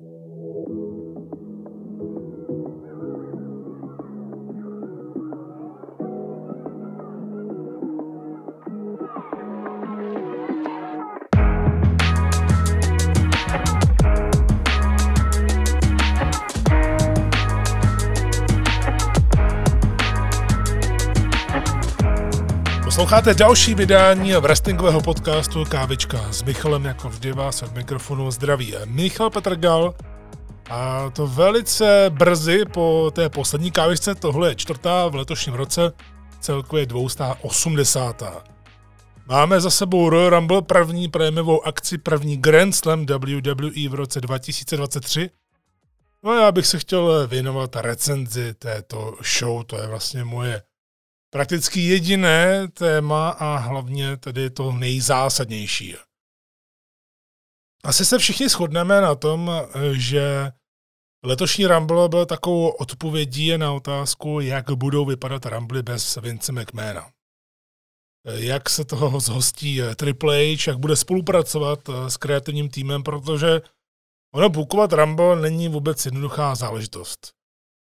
Thank you. Posloucháte další vydání wrestlingového podcastu Kávička s Michalem, jako vždy vás od mikrofonu zdraví Michal Petrgal. A to velice brzy po té poslední kávičce, tohle je čtvrtá v letošním roce, celkově 280. Máme za sebou Royal Rumble, první prémiovou akci, první Grand Slam WWE v roce 2023. No a já bych se chtěl věnovat recenzi této show, to je vlastně moje prakticky jediné téma a hlavně tedy to nejzásadnější. Asi se všichni shodneme na tom, že letošní Rumble byl takovou odpovědí na otázku, jak budou vypadat Rumble bez Vince McMahona. Jak se toho zhostí Triple H, jak bude spolupracovat s kreativním týmem, protože ono bukovat Rumble není vůbec jednoduchá záležitost.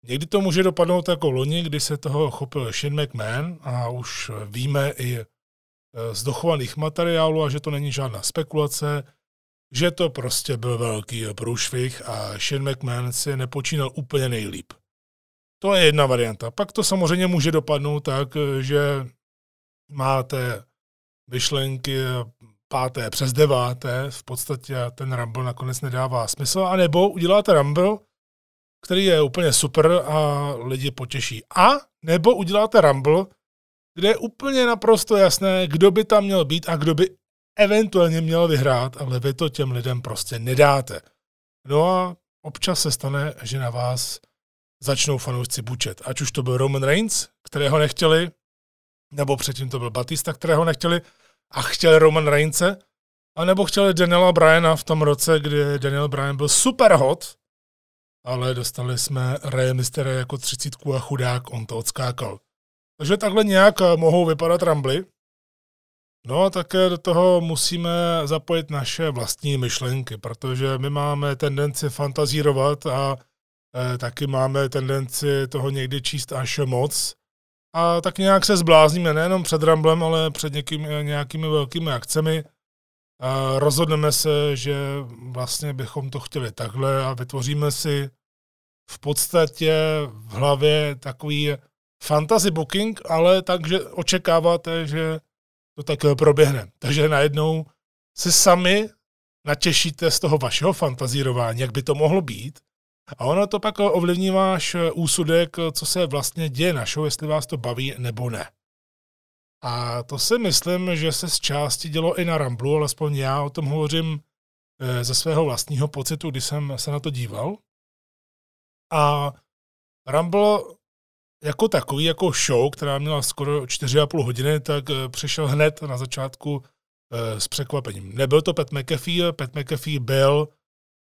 Někdy to může dopadnout jako loni, kdy se toho chopil Shane McMahon a už víme i e, z dochovaných materiálů a že to není žádná spekulace, že to prostě byl velký průšvih a Shane McMahon si nepočínal úplně nejlíp. To je jedna varianta. Pak to samozřejmě může dopadnout tak, že máte myšlenky páté přes deváté, v podstatě ten Rumble nakonec nedává smysl, anebo uděláte Rumble, který je úplně super a lidi potěší. A nebo uděláte Rumble, kde je úplně naprosto jasné, kdo by tam měl být a kdo by eventuálně měl vyhrát, ale vy to těm lidem prostě nedáte. No a občas se stane, že na vás začnou fanoušci bučet. Ať už to byl Roman Reigns, kterého nechtěli, nebo předtím to byl Batista, kterého nechtěli a chtěli Roman Reignse, a nebo chtěli Daniela Bryana v tom roce, kdy Daniel Bryan byl super hot ale dostali jsme Ray Mystery jako třicítku a chudák, on to odskákal. Takže takhle nějak eh, mohou vypadat rambly. No a také do toho musíme zapojit naše vlastní myšlenky, protože my máme tendenci fantazírovat a e, taky máme tendenci toho někdy číst až moc. A tak nějak se zblázníme nejenom před Ramblem, ale před někým, eh, nějakými velkými akcemi. Rozhodneme se, že vlastně bychom to chtěli takhle a vytvoříme si v podstatě v hlavě takový fantasy booking, ale takže očekáváte, že to tak proběhne. Takže najednou se sami natěšíte z toho vašeho fantazírování, jak by to mohlo být. A ono to pak ovlivní váš úsudek, co se vlastně děje na show, jestli vás to baví nebo ne. A to si myslím, že se z části dělo i na Ramblu, alespoň já o tom hovořím eh, ze svého vlastního pocitu, když jsem se na to díval. A Rumble jako takový, jako show, která měla skoro 4,5 hodiny, tak eh, přišel hned na začátku eh, s překvapením. Nebyl to Pat McAfee, Pat McAfee byl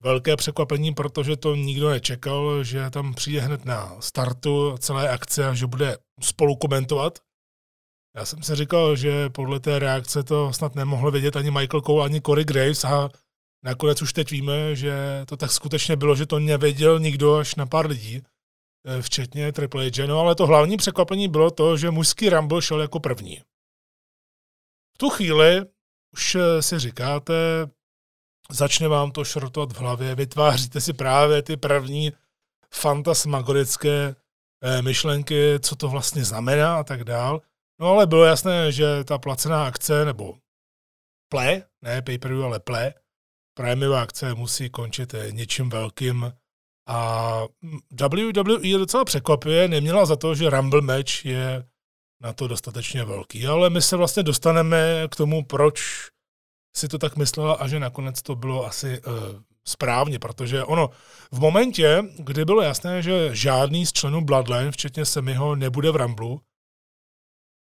velké překvapení, protože to nikdo nečekal, že tam přijde hned na startu celé akce a že bude spolu komentovat. Já jsem si říkal, že podle té reakce to snad nemohl vědět ani Michael Cole, ani Corey Graves a nakonec už teď víme, že to tak skutečně bylo, že to nevěděl nikdo až na pár lidí, eh, včetně Triple H. No ale to hlavní překvapení bylo to, že mužský Rumble šel jako první. V tu chvíli už eh, si říkáte, začne vám to šrotovat v hlavě, vytváříte si právě ty první fantasmagorické eh, myšlenky, co to vlastně znamená a tak dál. No ale bylo jasné, že ta placená akce, nebo ple, ne pay per ale ple, prémiová akce musí končit eh, něčím velkým. A WWE docela překvapuje, neměla za to, že Rumble match je na to dostatečně velký. Ale my se vlastně dostaneme k tomu, proč si to tak myslela a že nakonec to bylo asi uh, správně, protože ono v momentě, kdy bylo jasné, že žádný z členů Bloodline, včetně Semiho, nebude v Ramblu,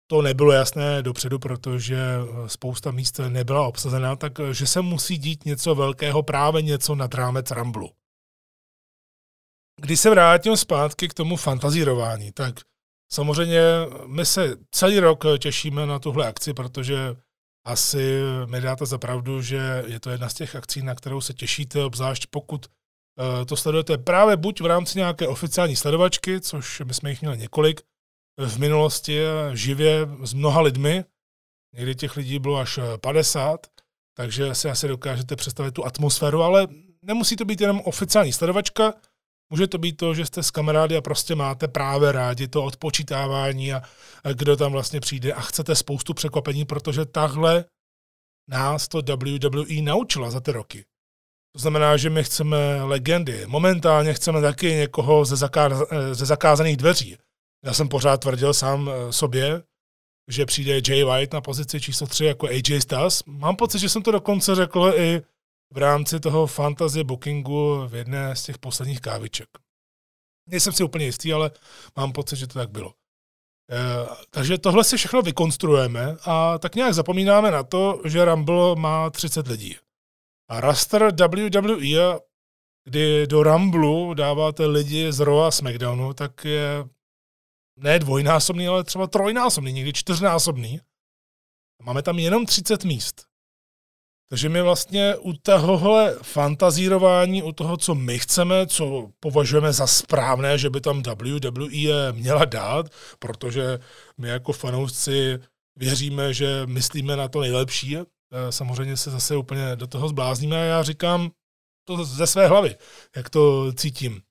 to nebylo jasné dopředu, protože eh, spousta míst nebyla obsazena, takže eh, se musí dít něco velkého, právě něco nad rámec Ramblu. Když se vrátím zpátky k tomu fantazírování, tak samozřejmě my se celý rok těšíme na tuhle akci, protože asi mi dáte za pravdu, že je to jedna z těch akcí, na kterou se těšíte, obzvlášť pokud to sledujete právě buď v rámci nějaké oficiální sledovačky, což my jsme jich měli několik v minulosti živě s mnoha lidmi, někdy těch lidí bylo až 50, takže si asi dokážete představit tu atmosféru, ale nemusí to být jenom oficiální sledovačka, může to být to, že jste s kamarády a prostě máte právě rádi to odpočítávání a, a kdo tam vlastně přijde a chcete spoustu překvapení, protože tahle nás to WWE naučila za ty roky. To znamená, že my chceme legendy. Momentálně chceme taky někoho ze, zakáz, ze zakázaných dveří. Já jsem pořád tvrdil sám eh, sobě, že přijde Jay White na pozici číslo 3 jako AJ Styles. Mám pocit, že jsem to dokonce řekl i v rámci toho fantasy bookingu v jedné z těch posledních káviček. Nejsem si úplně jistý, ale mám pocit, že to tak bylo. E, takže tohle si všechno vykonstruujeme a tak nějak zapomínáme na to, že Rumble má 30 lidí. A raster WWE, kdy do Rumble dáváte lidi z Raw a SmackDownu, tak je ne dvojnásobný, ale třeba trojnásobný, někdy čtyřnásobný. Máme tam jenom 30 míst. Takže my vlastně u tohohle fantazírování, u toho, co my chceme, co považujeme za správné, že by tam WWE měla dát, protože my jako fanoušci věříme, že myslíme na to nejlepší. Samozřejmě se zase úplně do toho zblázníme a já říkám to ze své hlavy, jak to cítím.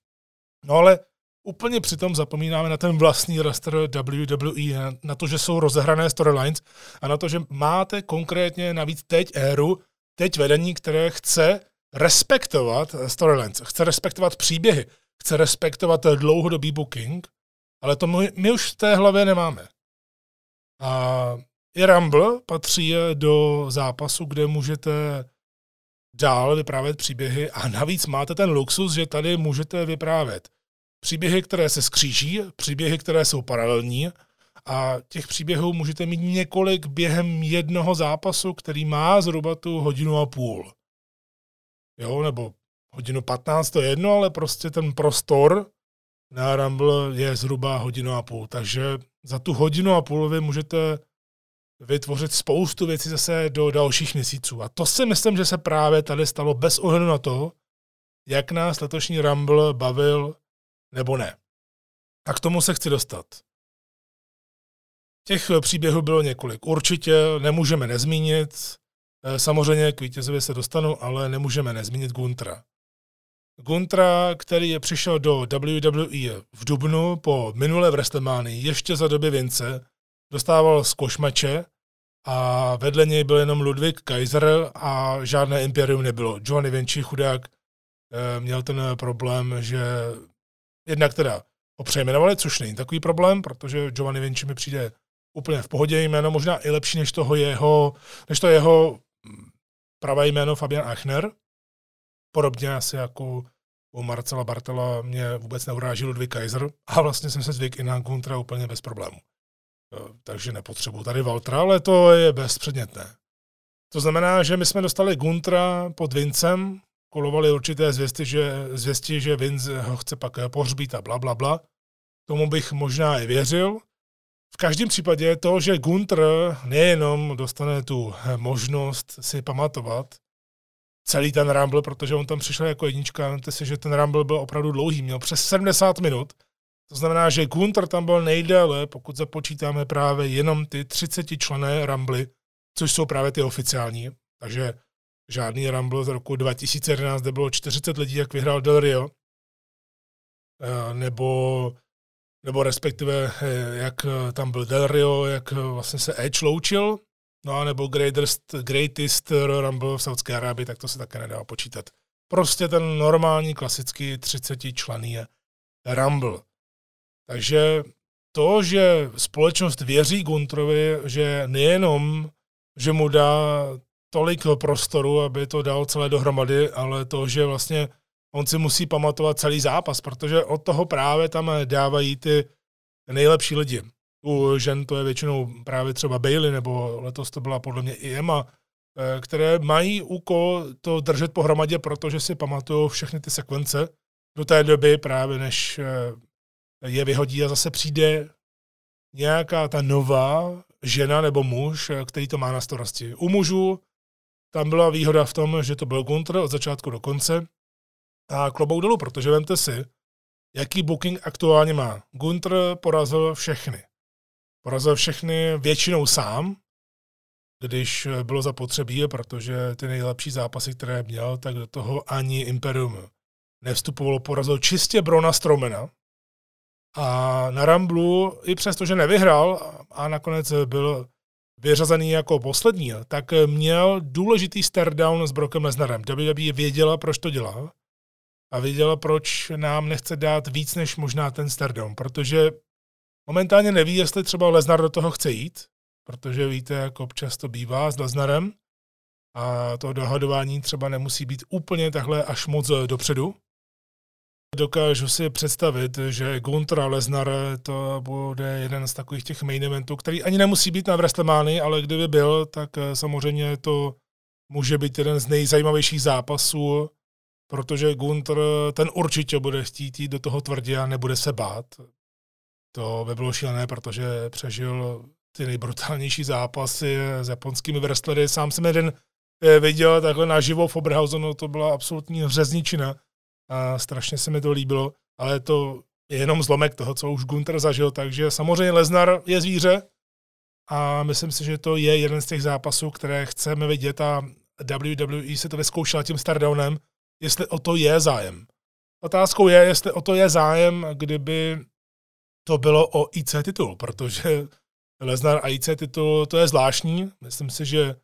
No ale úplně přitom zapomínáme na ten vlastní raster WWE, na to, že jsou rozehrané storylines a na to, že máte konkrétně navíc teď éru, teď vedení, které chce respektovat storylines, chce respektovat příběhy, chce respektovat dlouhodobý booking, ale to my, my už v té hlavě nemáme. A i Rumble patří do zápasu, kde můžete dál vyprávět příběhy a navíc máte ten luxus, že tady můžete vyprávět příběhy, které se skříží, příběhy, které jsou paralelní a těch příběhů můžete mít několik během jednoho zápasu, který má zhruba tu hodinu a půl. Jo, nebo hodinu 15 to je jedno, ale prostě ten prostor na Rumble je zhruba hodinu a půl. Takže za tu hodinu a půl vy můžete vytvořit spoustu věcí zase do dalších měsíců. A to si myslím, že se právě tady stalo bez ohledu na to, jak nás letošní Rumble bavil nebo ne. A k tomu se chci dostat. Těch příběhů bylo několik. Určitě nemůžeme nezmínit, eh, samozřejmě k vítězovi se dostanu, ale nemůžeme nezmínit Guntra. Guntra, který přišel do WWE v Dubnu po minulé WrestleManii, ještě za doby Vince, dostával z košmače a vedle něj byl jenom Ludwig Kaiser a žádné imperium nebylo. Giovanni Vinci chudák eh, měl ten problém, že jednak teda ho přejmenovali, což není takový problém, protože Giovanni Vinci mi přijde úplně v pohodě jméno, možná i lepší než toho jeho, než to jeho pravé jméno Fabian Achner. Podobně asi jako u Marcela Bartela mě vůbec neuráží Ludwig Kaiser a vlastně jsem se zvyk i na Guntra úplně bez problému. Eh, takže nepotřebuji tady Valtra, ale to je bezpředmětné. To znamená, že my jsme dostali Guntra pod Vincem, kolovaly určité zvěsti, že, zvěsti, že Vince ho chce pak pohřbít a bla, bla, bla. Tomu bych možná i věřil. V každém případě to, že Gunter nejenom dostane tu možnost si pamatovat celý ten Rumble, protože on tam přišel jako jednička, vemte si, že ten Rumble byl opravdu dlouhý, měl přes 70 minut, to znamená, že Gunter tam byl nejdéle, pokud započítáme právě jenom ty 30 člené Rumble, což jsou právě ty oficiální. Takže žádný Rumble z roku 2011, kde bylo 40 lidí, jak vyhrál Del Rio, eh, nebo, nebo respektive eh, jak tam byl Del Rio, jak vlastně se Edge loučil, no a nebo greatest, greatest Rumble v Saudské Arábii, tak to se také nedá počítat. Prostě ten normální, klasický 30 člený Rumble. Takže to, že společnost věří Guntrovi, že nejenom, že mu dá tolik prostoru, aby to dal celé dohromady, ale to, že vlastně on si musí pamatovat celý zápas, protože od toho právě tam dávají ty nejlepší lidi. U žen to je většinou právě třeba Bailey, nebo letos to byla podle mě i Emma, eh, které mají úkol to držet pohromadě, protože si pamatují všechny ty sekvence do té doby právě, než eh, je vyhodí a zase přijde nějaká ta nová žena nebo muž, eh, který to má na starosti. U mužů tam byla výhoda v tom, že to byl Gunter od začátku do konce. A klobouk dolů, protože vemte si, jaký booking aktuálně má. Gunter porazil všechny. Porazil všechny většinou sám, když bylo zapotřebí, protože ty nejlepší zápasy, které měl, tak do toho ani Imperium nevstupovalo, porazil čistě Brona Stromena. A na Ramblu, i přesto, že nevyhrál a nakonec byl vyřazený jako poslední, tak měl důležitý stare down s Brokem Lesnarem. WWE věděla, proč to dělá a věděla, proč nám nechce dát víc než možná ten stare down, protože momentálně neví, jestli třeba Lesnar do toho chce jít, protože víte, jak občas to bývá s Lesnarem a to dohadování třeba nemusí být úplně takhle až moc dopředu. Dokážu si představit, že Gunther a Lesnar to bude jeden z takových těch main eventů, který ani nemusí být na WrestleMania, ale kdyby byl, tak eh, samozřejmě to může být jeden z nejzajímavějších zápasů, protože Gunther ten určitě bude chtít jít do toho tvrdě a nebude se bát. To by bylo šílené, protože přežil ty nejbrutálnější zápasy s japonskými wrestlery. Sám jsem jeden eh, viděl takhle naživo v Oberhausenu, to byla absolutní řezničina a strašně se mi to líbilo, ale to je jenom zlomek toho, co už Gunter zažil, takže samozřejmě Leznar je zvíře a myslím si, že to je jeden z těch zápasů, které chceme vidět a WWE si to vyzkoušela tím Stardownem, jestli o to je zájem. Otázkou je, jestli o to je zájem, kdyby to bylo o IC titul, protože Lesnar a IC titul, to je zvláštní. Myslím si, že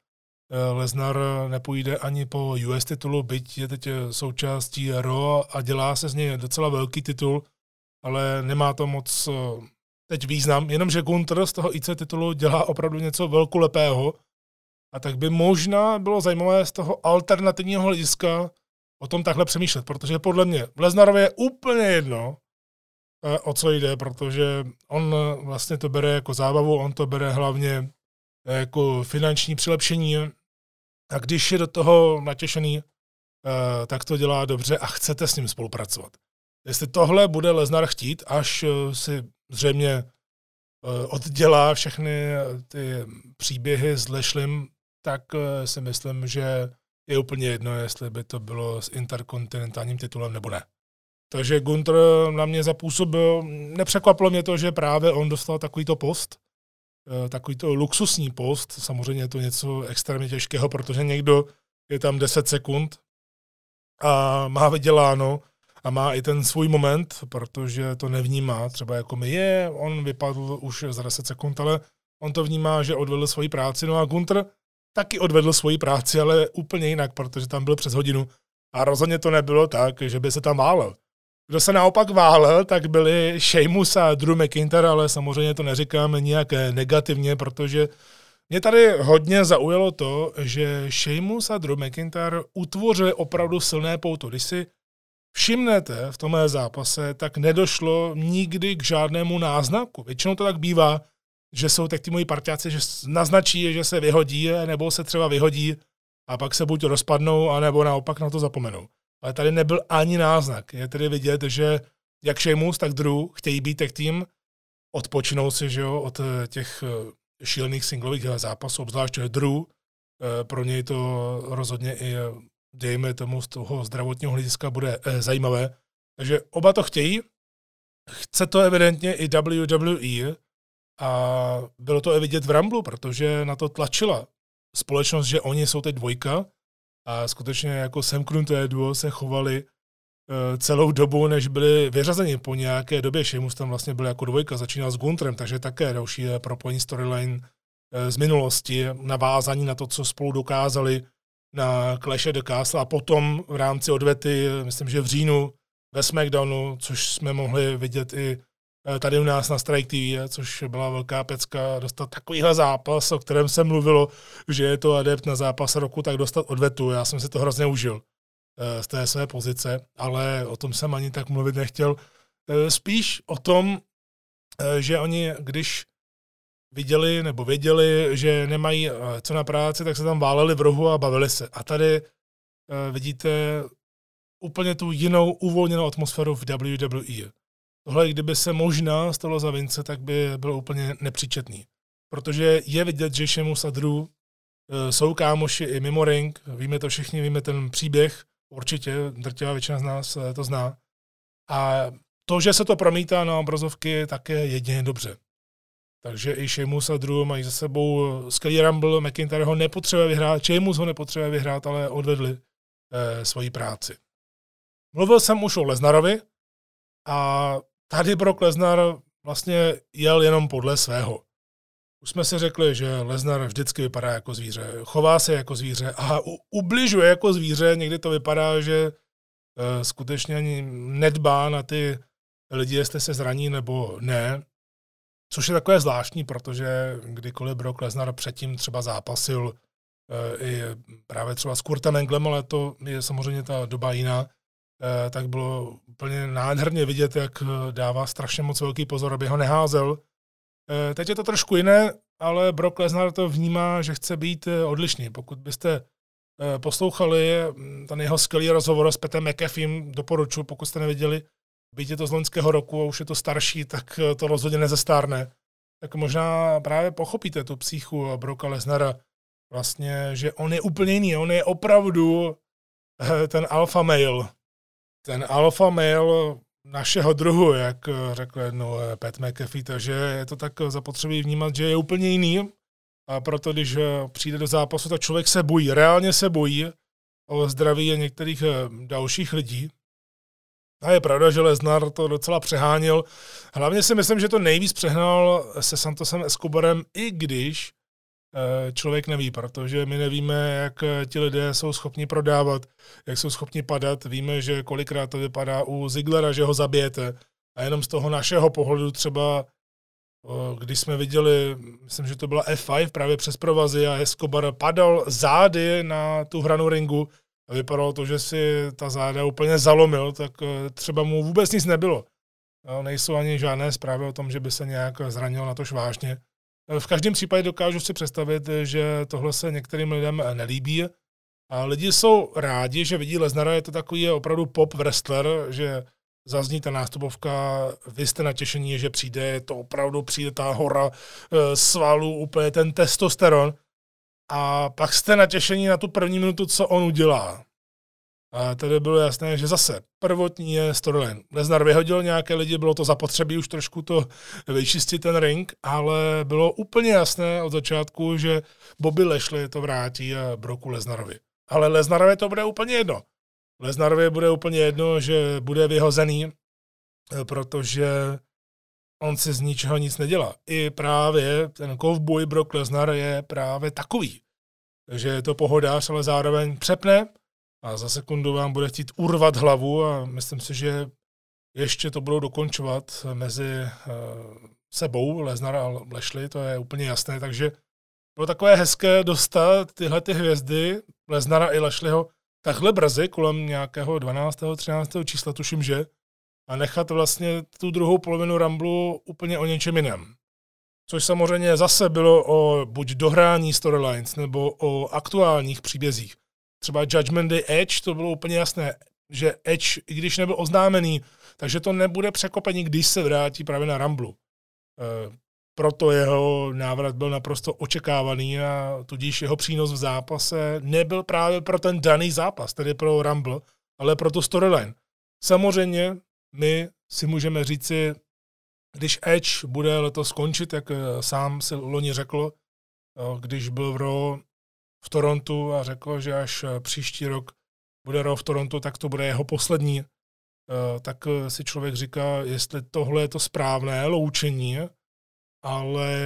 Lesnar nepůjde ani po US titulu, byť je teď součástí RO a dělá se z něj docela velký titul, ale nemá to moc eh, teď význam, jenomže Gunther z toho IC titulu dělá opravdu něco velkolepého. A tak by možná bylo zajímavé z toho alternativního hlediska o tom takhle přemýšlet, protože podle mě v Lesnarově je úplně jedno, eh, o co jde, protože on vlastně to bere jako zábavu, on to bere hlavně jako finanční přilepšení a když je do toho natěšený, eh, tak to dělá dobře a chcete s ním spolupracovat. Jestli tohle bude Leznar chtít, až eh, si zřejmě eh, oddělá všechny ty příběhy s Lešlim, tak si myslím, že je úplně jedno, jestli by to bylo s interkontinentálním titulem nebo ne. Takže Gunther na mě zapůsobil, nepřekvapilo mě to, že právě on dostal takovýto post, takový to luxusní post, samozřejmě je to něco extrémně těžkého, protože někdo je tam 10 sekund a má vyděláno a má i ten svůj moment, protože to nevnímá, třeba jako my je, on vypadl už za 10 sekund, ale on to vnímá, že odvedl svoji práci, no a Gunter taky odvedl svoji práci, ale úplně jinak, protože tam byl přes hodinu. A rozhodně to nebylo tak, že by se tam válel. Kdo se naopak válel, tak byli Sheamus a Drew McIntyre, ale samozřejmě to neříkám nijak negativně, protože mě tady hodně zaujalo to, že Sheamus a Drew McIntyre utvořili opravdu silné pouto. Když si všimnete v tomhle zápase, tak nedošlo nikdy k žádnému náznaku. Většinou to tak bývá, že jsou tak ty moji partiáci, že naznačí, že se vyhodí, nebo se třeba vyhodí a pak se buď rozpadnou, anebo naopak na to zapomenou ale tady nebyl ani náznak. Je tedy vidět, že jak Sheamus, tak Drew chtějí být tech tým, odpočinou si že jo, od eh, těch eh, šílených singlových eh, zápasů, obzvlášť Drew, pro něj to rozhodně i, dejme tomu, z toho zdravotního hlediska bude zajímavé. Takže oba to chtějí, chce to evidentně i WWE a bylo to i vidět v Ramblu, protože na to tlačila společnost, že oni jsou teď dvojka, a skutečně jako semknuté duo se chovali uh, celou dobu, než byli vyřazeni po nějaké době. Sheamus tam vlastně byl jako dvojka, začínal s Guntrem, takže také další eh, propojení storyline uh, z minulosti, navázání na to, co spolu dokázali na Clash of the Castle a potom v rámci odvety, myslím, že v říjnu ve SmackDownu, což jsme mohli vidět i Eh, tady u nás na Strike TV, což byla velká pecka, dostat takovýhle zápas, o kterém se mluvilo, že je to adept na zápas roku, tak dostat odvetu. Já jsem si to hrozně užil eh, z té své pozice, ale o tom jsem ani tak mluvit nechtěl. Eh, spíš o tom, že oni, když viděli nebo věděli, že nemají co na práci, tak se tam váleli v rohu a bavili se. A tady vidíte úplně tu jinou uvolněnou atmosféru v WWE. Tohle, kdyby se možná stalo za Vince, tak by bylo úplně nepříčetný. Protože je vidět, že Sheamus a Drew e, jsou kámoši i mimo ring, víme to všichni, víme ten příběh určitě, drtivá většina z nás to zná. A to, že se to promítá na obrazovky, tak je jedině dobře. Takže i Sheamus a Drew mají za sebou skvělý Rumble, McIntyre ho nepotřebuje vyhrát, Sheamus ho nepotřebuje vyhrát, ale odvedli eh, svoji práci. Mluvil jsem už o Leznarovi a tady Brock Lesnar vlastně jel jenom podle svého. Už jsme si řekli, že Lesnar vždycky vypadá jako zvíře, chová se jako zvíře a ubližuje jako zvíře. Někdy to vypadá, že uh, skutečně ani nedbá na ty lidi, jestli se zraní nebo ne. Což je takové zvláštní, protože kdykoliv Brock Lesnar předtím třeba zápasil uh, i právě třeba s Kurtem Englem, ale to je samozřejmě ta doba jiná, tak bylo úplně nádherně vidět, jak dává strašně moc velký pozor, aby ho neházel. Uh, teď je to trošku jiné, ale Brock Lesnar to vnímá, že chce být odlišný. Pokud byste poslouchali ten jeho skvělý rozhovor s Petem McAfeem, doporučuji, pokud jste neviděli, byť je to z loňského roku a už je to starší, tak eh, to rozhodně nezestárne. Tak možná právě pochopíte tu psychu Broka Lesnara, vlastně, že on je úplně jiný, on je opravdu eh, ten alfa male. Ten alfa male našeho druhu, jak eh, řekl jednou Pat McAfee, takže je to tak zapotřebí vnímat, že je úplně jiný. A proto, když přijde do zápasu, tak člověk se bojí, reálně se bojí o zdraví některých dalších lidí. A je pravda, že Lesnar to docela přehánil. Hlavně si myslím, že to nejvíc přehnal se Santosem Escobarem, i když eh, člověk neví, protože my nevíme, jak eh, ti lidé jsou schopni prodávat, jak jsou schopni padat. Víme, že kolikrát to vypadá u Ziglera, že ho zabijete. A jenom z toho našeho pohledu třeba, když jsme viděli, myslím, že to byla F5 právě přes provazy a Escobar padal zády na tu hranu ringu, a vypadalo to, že si ta záda úplně zalomil, tak eh, třeba mu vůbec nic nebylo. No, nejsou ani žádné zprávy o tom, že by se nějak zranil na tož vážně. Eh, v každém případě dokážu si představit, že tohle se některým lidem nelíbí. A lidi jsou rádi, že vidí Leznara, je to takový opravdu pop wrestler, že zazní ta nástupovka, vy jste natěšení, že přijde, to opravdu přijde ta hora svalů, úplně ten testosteron a pak jste natěšení na tu první minutu, co on udělá. A tady bylo jasné, že zase prvotní je storyline. Lesnar vyhodil nějaké lidi, bylo to zapotřebí už trošku to vyčistit ten ring, ale bylo úplně jasné od začátku, že Bobby Lashley to vrátí a Broku Lesnarovi. Ale Lesnarovi to bude úplně jedno. Lesnarovi bude úplně jedno, že bude vyhozený, protože on si z ničeho nic nedělá. I právě ten kovboj Brock Lesnar je právě takový, že je to pohodář, ale zároveň přepne a za sekundu vám bude chtít urvat hlavu a myslím si, že ještě to budou dokončovat mezi uh, sebou Lesnar a Lešli, to je úplně jasné, takže bylo takové hezké dostat tyhle ty hvězdy, Lesnara i Lešliho, takhle brzy, kolem nějakého 12. 13. čísla, tuším, že, a nechat vlastně tu druhou polovinu Ramblu úplně o něčem jiném. Což samozřejmě zase bylo o buď dohrání storylines nebo o aktuálních příbězích. Třeba Judgment Day Edge, to bylo úplně jasné, že Edge, i když nebyl oznámený, takže to nebude překopení, když se vrátí právě na Ramblu. E, proto jeho návrat byl naprosto očekávaný a tudíž jeho přínos v zápase nebyl právě pro ten daný zápas, tedy pro Rumble, ale pro tu storyline. Samozřejmě my si můžeme říci, když Edge bude letos skončit, jak eh, sám si loni řekl, eh, když byl v Raw v Torontu a řekl, že až eh, příští rok bude Raw v Torontu, tak to bude jeho poslední, tak si člověk říká, jestli tohle je to správné loučení, ale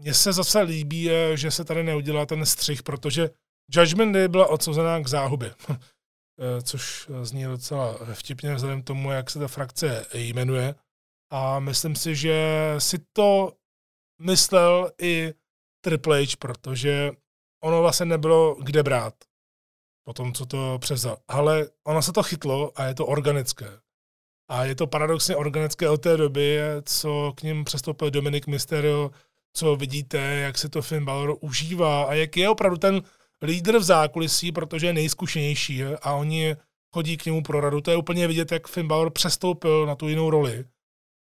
mně se zase líbí, že se tady neudělá ten střih, protože Judgment Day byla odsouzená k záhubě. Eh, což zní docela vtipně vzhledem tomu, jak se ta frakce jmenuje. A myslím si, že si to myslel i Triple H, protože ono vlastně nebylo kde brát po tom, co to převzal. Ale ono se to chytlo a je to organické. A je to paradoxně organické od té doby, co k ním přestoupil Dominik Mysterio, co vidíte, jak se to Finn Balor užívá a jak je opravdu ten lídr v zákulisí, protože je nejzkušenější a oni chodí k němu pro radu. To je úplně vidět, jak Finn Balor přestoupil na tu jinou roli.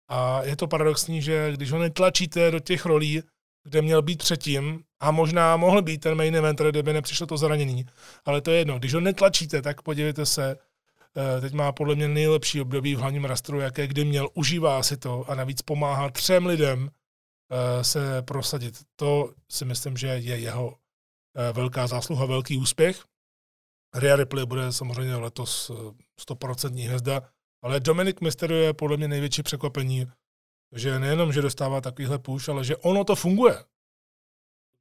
A je to paradoxní, že když ho netlačíte do těch rolí, kde měl být předtím a možná mohl být ten main event, kdyby nepřišlo to zranění. Ale to je jedno. Když ho netlačíte, tak podívejte se, eh, teď má podle mě nejlepší období v hlavním rastru, jaké kdy měl, užívá si to a navíc pomáhá třem lidem eh, se prosadit. To si myslím, že je jeho eh, velká zásluha, velký úspěch. Rhea Ripley bude samozřejmě letos 100% hvězda, ale Dominik Mysterio je podle mě největší překvapení, že nejenom, že dostává takovýhle push, ale že ono to funguje.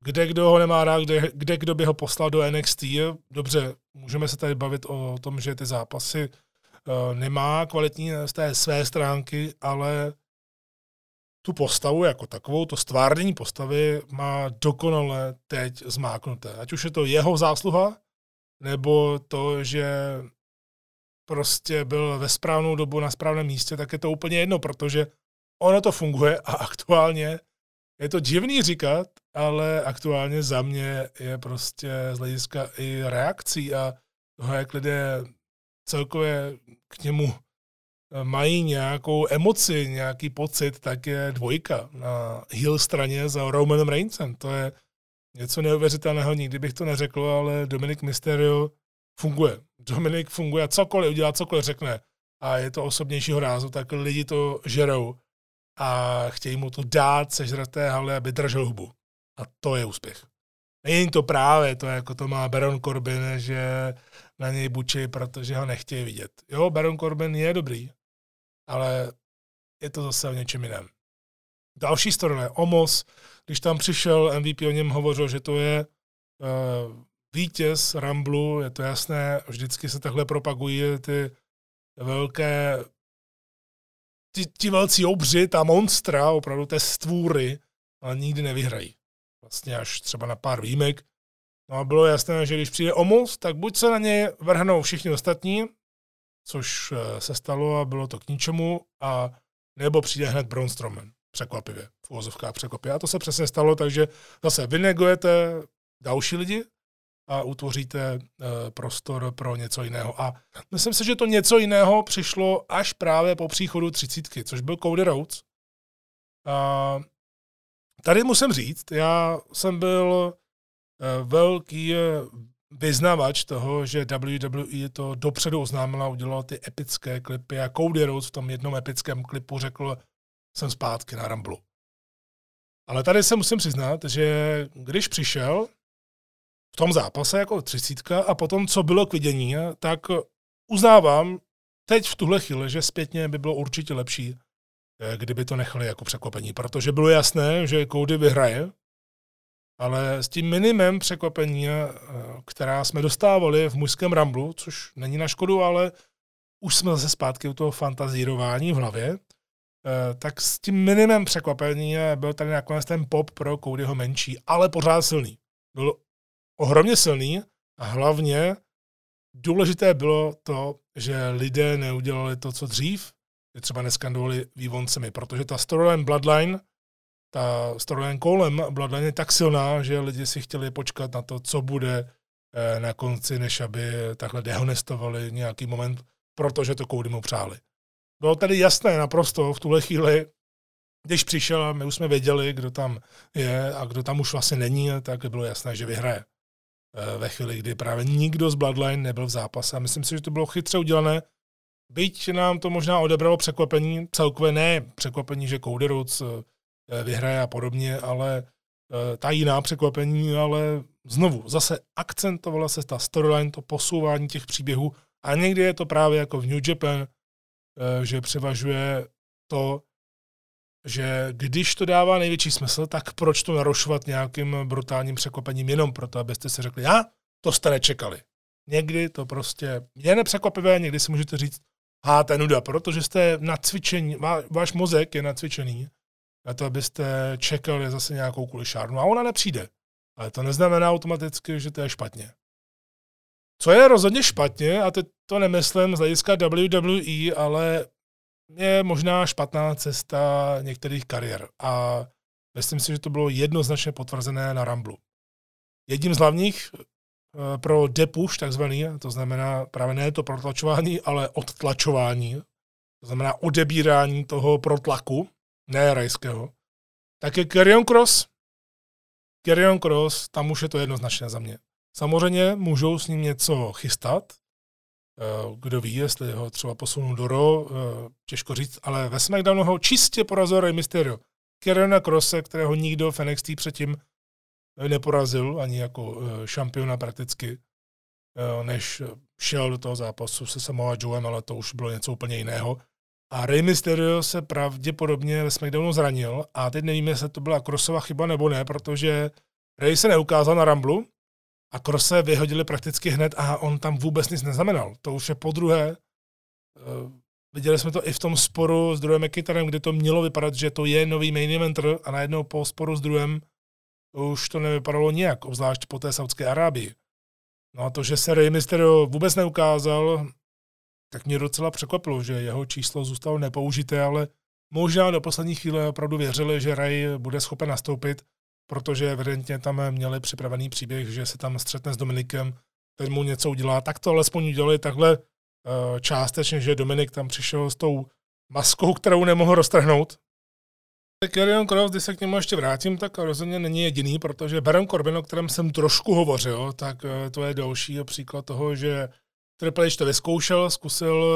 Kde kdo ho nemá rád, kde, kde kdo by ho poslal do NXT, dobře, můžeme se tady bavit o tom, že ty zápasy uh, nemá kvalitní z té své stránky, ale tu postavu jako takovou, to stvárnění postavy má dokonale teď zmáknuté. Ať už je to jeho zásluha, nebo to, že prostě byl ve správnou dobu na správném místě, tak je to úplně jedno, protože ono to funguje a aktuálně je to divný říkat, ale aktuálně za mě je prostě z hlediska i reakcí a toho, jak lidé celkově k němu mají nějakou emoci, nějaký pocit, tak je dvojka na heel straně za Romanem Reignsem. To je něco neuvěřitelného, nikdy bych to neřekl, ale Dominik Mysterio funguje. Dominik funguje, cokoliv udělá, cokoliv řekne a je to osobnějšího rázu, tak lidi to žerou a chtějí mu to dát, sežrat té hale, aby držel hubu. A to je úspěch. Není to právě to, jako to má Baron Corbin, že na něj bučí, protože ho nechtějí vidět. Jo, Baron Corbin je dobrý, ale je to zase o něčem jiném. Další strana, Omos, když tam přišel, MVP o něm hovořil, že to je uh, vítěz Ramblu, je to jasné, vždycky se takhle propagují ty velké, ti, ti velcí obři, ta monstra, opravdu té stvůry, ale nikdy nevyhrají. Vlastně až třeba na pár výjimek. No a bylo jasné, že když přijde Omos, tak buď se na ně vrhnou všichni ostatní, což eh, se stalo a bylo to k ničemu, a nebo přijde hned Braun Strowman. Překvapivě, v uvozovkách překvapivě. A to se přesně stalo, takže zase vynegujete další lidi, a utvoříte eh, prostor pro něco jiného. A myslím si, že to něco jiného přišlo až právě po příchodu třicítky, což byl Cody Rhodes. A tady musím říct, já jsem byl eh, velký eh, vyznavač toho, že WWE to dopředu oznámila, udělala ty epické klipy a Cody Rhodes v tom jednom epickém klipu řekl, jsem zpátky na Ramblu. Ale tady se musím přiznat, že když přišel, v tom zápase jako třicítka a potom, co bylo k vidění, tak uznávám teď v tuhle chvíli, že zpětně by bylo určitě lepší, eh, kdyby to nechali jako překvapení, protože bylo jasné, že Cody vyhraje, ale s tím minimem překvapení, eh, která jsme dostávali v mužském ramblu, což není na škodu, ale už jsme zase zpátky u toho fantazírování v hlavě, eh, tak s tím minimem překvapení byl tady nakonec ten pop pro Codyho menší, ale pořád silný. Byl ohromně silný a hlavně důležité bylo to, že lidé neudělali to, co dřív, že třeba neskandovali vývoncemi, protože ta storyline Bloodline, ta storyline kolem Bloodline je tak silná, že lidi si chtěli počkat na to, co bude eh, na konci, než aby takhle dehonestovali nějaký moment, protože to Cody mu přáli. Bylo tady jasné naprosto v tuhle chvíli, když přišel a my už jsme věděli, kdo tam je a kdo tam už vlastně není, tak bylo jasné, že vyhraje. Eh, ve chvíli, kdy právě nikdo z Bloodline nebyl v zápase. A myslím si, že to bylo chytře udělané. Byť nám to možná odebralo překvapení, celkově ne překvapení, že Cody Rhodes eh, vyhraje a podobně, ale eh, ta jiná překvapení, ale znovu, zase akcentovala se ta storyline, to posouvání těch příběhů a někdy je to právě jako v New Japan, že převažuje to, že když to dává největší smysl, tak proč to narušovat nějakým brutálním překvapením jenom proto, abyste si řekli, já, to jste nečekali. Někdy to prostě je nepřekvapivé, někdy si můžete říct, há, to je nuda, protože jste nacvičení, váš mozek je nacvičený na to, abyste čekali zase nějakou kulišárnu a ona nepřijde. Ale to neznamená automaticky, že to je špatně. Co je rozhodně špatně, a teď to nemyslím z hlediska WWE, ale je možná špatná cesta některých kariér a myslím si, že to bylo jednoznačně potvrzené na Ramblu. Jedním z hlavních eh, pro depush takzvaný, to znamená právě ne to protlačování, ale odtlačování, to znamená odebírání toho protlaku, ne rajského, tak je Carrion Cross, Carrion Cross, tam už je to jednoznačně za mě. Samozřejmě můžou s ním něco chystat, kdo ví, jestli ho třeba posunou do Ro, eh, těžko říct, ale ve SmackDownu ho čistě porazil Rey Mysterio. Carriona Crosse, kterého nikdo v NXT předtím neporazil, ani jako šampiona prakticky, než šel do toho zápasu se Samoa Joem, ale to už bylo něco úplně jiného. A Rey Mysterio se pravděpodobně ve SmackDownu zranil a teď nevíme, jestli to byla Crossova chyba nebo ne, protože Rey se neukázal na Ramblu a Crosse vyhodili prakticky hned a on tam vůbec nic neznamenal. To už je po druhé. Uh, viděli jsme to i v tom sporu s druhým McIntyrem, kde to mělo vypadat, že to je nový main eventer a najednou po sporu s druhým už to nevypadalo nijak, obzvlášť po té Saudské Arábii. No a to, že se Rey Mysterio vůbec neukázal, tak mě docela překvapilo, že jeho číslo zůstalo nepoužité, ale možná do poslední chvíle opravdu věřili, že Ray bude schopen nastoupit, protože evidentně tam měli připravený příběh, že se tam střetne s Dominikem, ten mu něco udělá. Tak to alespoň udělali takhle eh, částečně, že Dominik tam přišel s tou maskou, kterou nemohl roztrhnout. Kerrion Cross, když se k němu ještě vrátím, tak rozhodně není jediný, protože Baron Corbin, o kterém jsem trošku hovořil, tak eh, to je další příklad toho, že Triple H to vyzkoušel, zkusil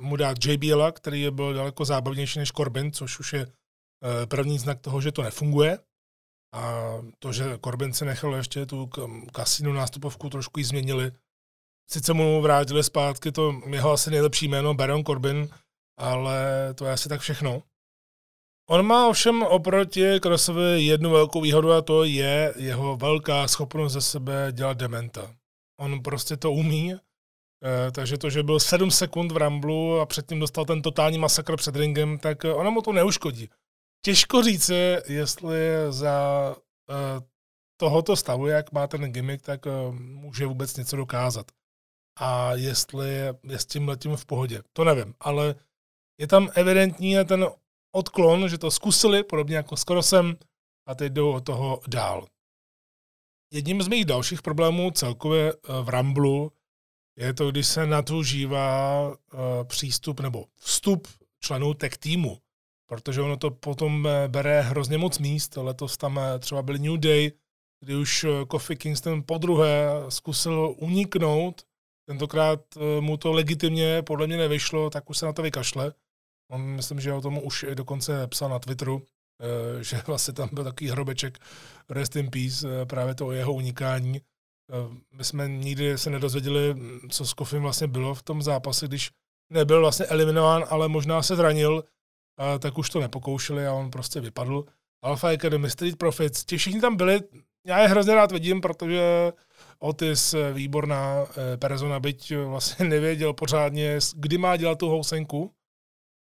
mu dát JBL, který byl daleko zábavnější než Corbin, což už je eh, první znak toho, že to nefunguje. A to, že Corbin se nechal ještě tu kasinu nástupovku trošku ji změnili. Sice mu vrátili zpátky to jeho asi nejlepší jméno Baron Corbin, ale to je asi tak všechno. On má ovšem oproti Crossovi jednu velkou výhodu a to je jeho velká schopnost ze sebe dělat dementa. On prostě to umí Eh, takže to, že byl 7 sekund v Ramblu a předtím dostal ten totální masakr před ringem, tak eh, ono mu to neuškodí. Těžko říct, jestli za eh, tohoto stavu, jak má ten gimmick, tak může vůbec něco dokázat. A jestli je s tím letím v pohodě, to nevím. Ale je tam evidentní ten odklon, že to zkusili, podobně jako skoro jsem, a teď jdou od toho dál. Jedním z mých dalších problémů celkově v Ramblu je to, když se nadužívá uh, přístup nebo vstup členů tech týmu, protože ono to potom eh, bere hrozně moc míst. Letos tam eh, třeba byl New Day, kdy už Kofi Kingston po druhé zkusil uniknout, tentokrát mu to legitimně podle mě nevyšlo, tak už se na to vykašle. On myslím, že o tom už dokonce psal na Twitteru, že vlastně tam byl takový hrobeček Rest in Peace, právě to o jeho unikání. Eh, my jsme nikdy se nedozvěděli, co s Kofim vlastně bylo v tom zápase, když nebyl vlastně eliminován, ale možná se zranil, tak už to nepokoušeli a on prostě vypadl. Alpha Academy, Street Profits, ti všichni tam byli, já je hrozně rád vidím, protože Otis, výborná eh, persona, byť vlastně nevěděl pořádně, kdy má dělat tu housenku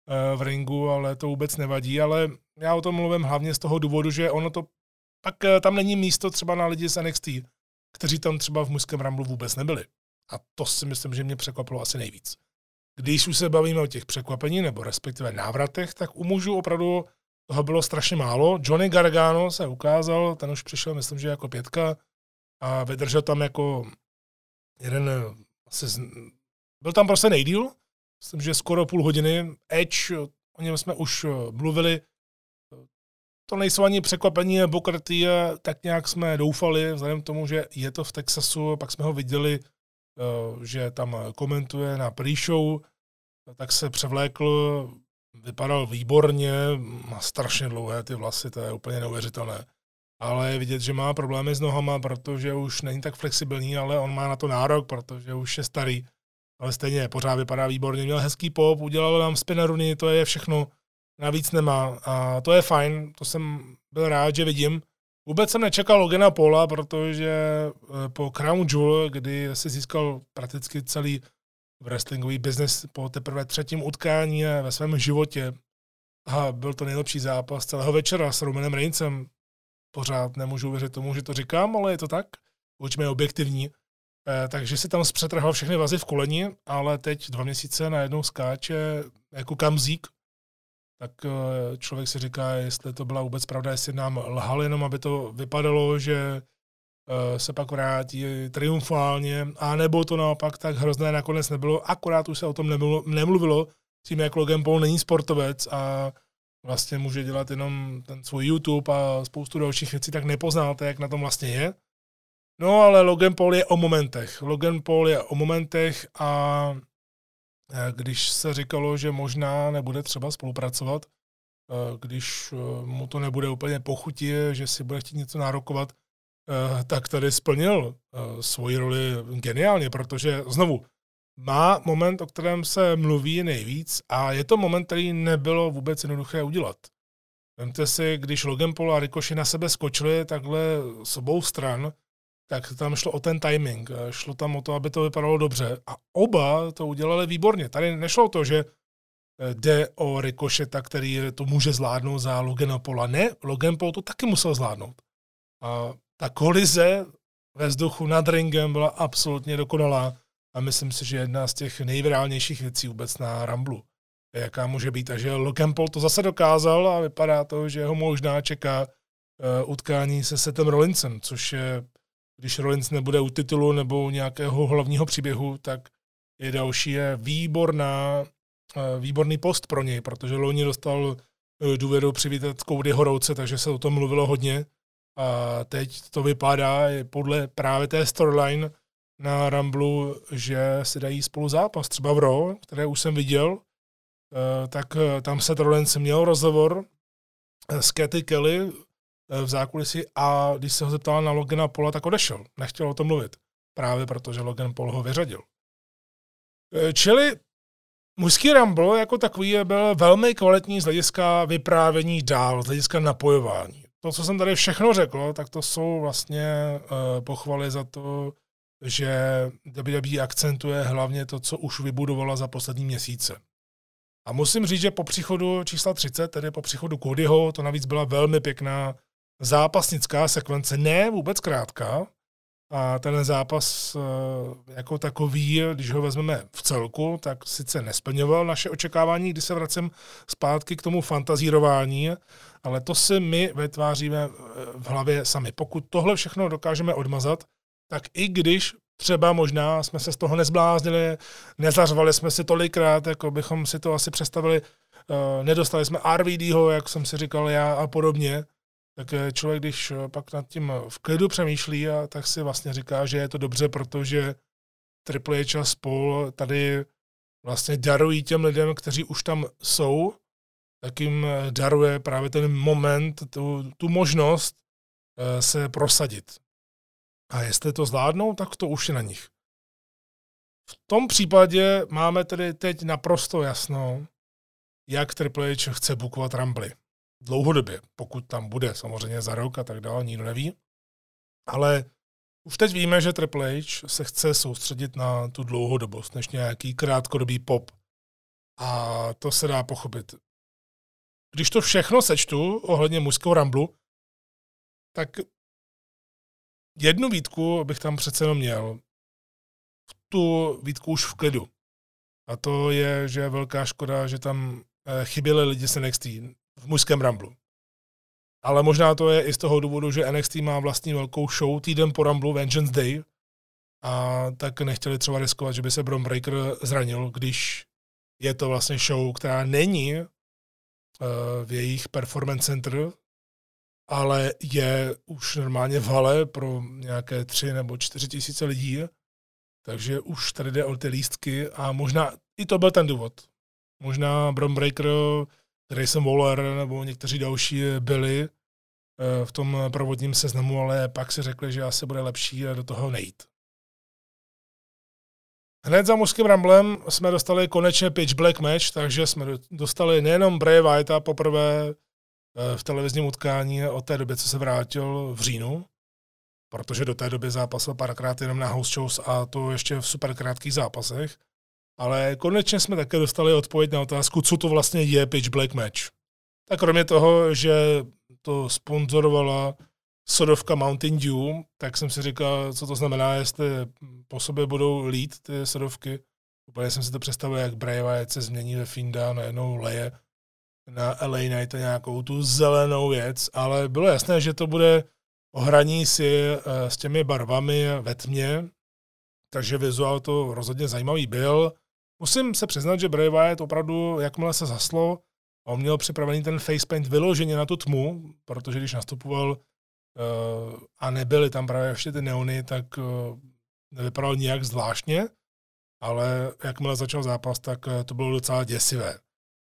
eh, v ringu, ale to vůbec nevadí, ale já o tom mluvím hlavně z toho důvodu, že ono to pak tam není místo třeba na lidi z NXT, kteří tam třeba v mužském Ramblu vůbec nebyli. A to si myslím, že mě překvapilo asi nejvíc. Když už se bavíme o těch překvapení nebo respektive návratech, tak u mužů opravdu toho bylo strašně málo. Johnny Gargano se ukázal, ten už přišel, myslím, že jako pětka a vydržel tam jako jeden, asi z, byl tam prostě nejdíl, myslím, že skoro půl hodiny. Edge, o něm jsme už mluvili, to nejsou ani překvapení Booker T, tak nějak jsme doufali, vzhledem k tomu, že je to v Texasu, pak jsme ho viděli, eh, že tam komentuje na pre-show, tak se převlékl, vypadal výborně, má strašně dlouhé ty vlasy, to je úplně neuvěřitelné. Ale je vidět, že má problémy s nohama, protože už není tak flexibilní, ale on má na to nárok, protože už je starý. Ale stejně pořád vypadá výborně. Měl hezký pop, udělal nám spinneruny, to je všechno navíc nemá. A to je fajn, to jsem byl rád, že vidím. Vůbec jsem nečekal Logana Paula, protože eh, po Crown Jewel, kdy si získal prakticky celý wrestlingový biznes po teprve třetím utkání ve svém životě, a byl to nejlepší zápas celého večera s Romanem Reincem. Pořád nemůžu věřit tomu, že to říkám, ale je to tak. Buďme objektivní. Eh, takže si tam zpřetrhal všechny vazy v koleni, ale teď dva měsíce najednou skáče jako kamzík tak eh, člověk si říká, jestli to byla vůbec pravda, jestli nám lhal jenom, aby to vypadalo, že se pak vrátí triumfálně, a nebo to naopak tak hrozné nakonec nebylo, akorát už se o tom nemluvilo, nemluvilo tím, jak Logan Paul není sportovec a vlastně může dělat jenom ten svůj YouTube a spoustu dalších věcí, tak nepoznáte, jak na tom vlastně je. No ale Logan Paul je o momentech. Logan Paul je o momentech a když se říkalo, že možná nebude třeba spolupracovat, když mu to nebude úplně pochutí, že si bude chtít něco nárokovat, tak tady splnil svoji roli geniálně, protože znovu, má moment, o kterém se mluví nejvíc a je to moment, který nebylo vůbec jednoduché udělat. Vemte si, když Logan Paul a Ricochet na sebe skočili takhle s obou stran, tak tam šlo o ten timing, šlo tam o to, aby to vypadalo dobře a oba to udělali výborně. Tady nešlo o to, že eh, jde o Rikošeta, který to může zvládnout za Logana Paula. Ne, Logan Paul to taky musel zvládnout. A ta kolize ve vzduchu nad ringem byla absolutně dokonalá a myslím si, že jedna z těch nejvirálnějších věcí vůbec na Ramblu, jaká může být. Takže Logan Paul to zase dokázal a vypadá to, že ho možná čeká uh, utkání se Setem Rollinsem, což je, když Rollins nebude u titulu nebo u nějakého hlavního příběhu, tak je další je výborná, uh, výborný post pro něj, protože Loni dostal uh, důvěru přivítat Cody Horouce, takže se o tom mluvilo hodně. A teď to vypadá podle právě té storyline, na Ramblu, že si dají spolu zápas. Třeba v Raw, které už jsem viděl, eh, tak eh, tam se Rollins měl rozhovor eh, s Katy Kelly v zákulisí a když se ho zeptal na Logana Paula, tak odešel. Nechtěl o tom mluvit. Právě protože Logan Paul ho vyřadil. Čili mužský Rumble jako takový byl velmi kvalitní z hlediska vyprávění dál, z hlediska napojování. To, co jsem tady všechno řekl, tak to jsou vlastně uh, pochvaly za to, že WWE akcentuje hlavně to, co už vybudovala za poslední měsíce. A musím říct, že po příchodu čísla 30, tedy po příchodu Codyho, to navíc byla velmi pěkná zápasnická sekvence, ne vůbec krátká. A ten zápas eh, jako takový, když ho vezmeme v celku, tak sice nesplňoval naše očekávání, když se vracím zpátky k tomu fantazírování, ale to si my vytváříme eh, v hlavě sami. Pokud tohle všechno dokážeme odmazat, tak i když třeba možná jsme se z toho nezbláznili, nezařvali jsme si tolikrát, jako bychom si to asi představili, uh, nedostali jsme RVDho, jak jsem si říkal já a podobně, tak eh, člověk, když eh, pak nad tím v klidu přemýšlí, a tak si vlastně říká, že je to dobře, protože Triple H a spol tady vlastně darují těm lidem, kteří už tam jsou, tak jim daruje právě ten moment, tu, tu možnost se prosadit. A jestli to zvládnou, tak to už je na nich. V tom případě máme tedy teď naprosto jasno, jak Triple H chce bukovat Rambly. Dlouhodobě, pokud tam bude, samozřejmě za rok a tak dále, nikdo neví. Ale už teď víme, že Triple H se chce soustředit na tu dlouhodobost, než nějaký krátkodobý pop. A to se dá pochopit. Když to všechno sečtu ohledně mužského Ramblu, tak jednu výtku bych tam přece jenom měl. Tu výtku už v klidu. A to je, že je velká škoda, že tam eh, chyběli lidi z NXT v mužském Ramblu. Ale možná to je i z toho důvodu, že NXT má vlastní velkou show týden po Ramblu Vengeance Day a tak nechtěli třeba riskovat, že by se Bron Breaker zranil, když je to vlastně show, která není v jejich performance center, ale je už normálně v hale pro nějaké tři nebo čtyři tisíce lidí, takže už tady jde o ty lístky a možná i to byl ten důvod. Možná Brom Breaker, Grayson Waller nebo někteří další byli eh, v tom provodním seznamu, ale pak si řekli, že asi bude lepší do toho nejít. Hned za mužským ramblem jsme dostali konečně pitch black match, takže jsme dostali nejenom Bray Whitea poprvé Eh, v televizním utkání od té doby, co se vrátil v říjnu, protože do té doby zápasil párkrát jenom na house shows a to ještě v super krátkých zápasech. Ale konečně jsme také dostali odpověď na otázku, co to vlastně je Pitch Black Match. Tak kromě toho, že to sponzorovala sodovka Mountain Dew, tak jsem si říkal, co to znamená, jestli po sobě budou lít ty sodovky. Úplně jsem si to představil, jak Bray Wyatt se změní ve Finda, najednou leje na LA Night nějakou tu zelenou věc, ale bylo jasné, že to bude ohraní si eh, s těmi barvami ve tmě, takže vizuál to rozhodně zajímavý byl. Musím se přiznat, že Bray Wyatt opravdu, jakmile se zaslo, On měl připravený ten facepaint vyloženě na tu tmu, protože když nastupoval a nebyly tam právě ještě ty neony, tak uh, nevypadal nijak zvláštně, ale jakmile začal zápas, tak uh, to bylo docela děsivé.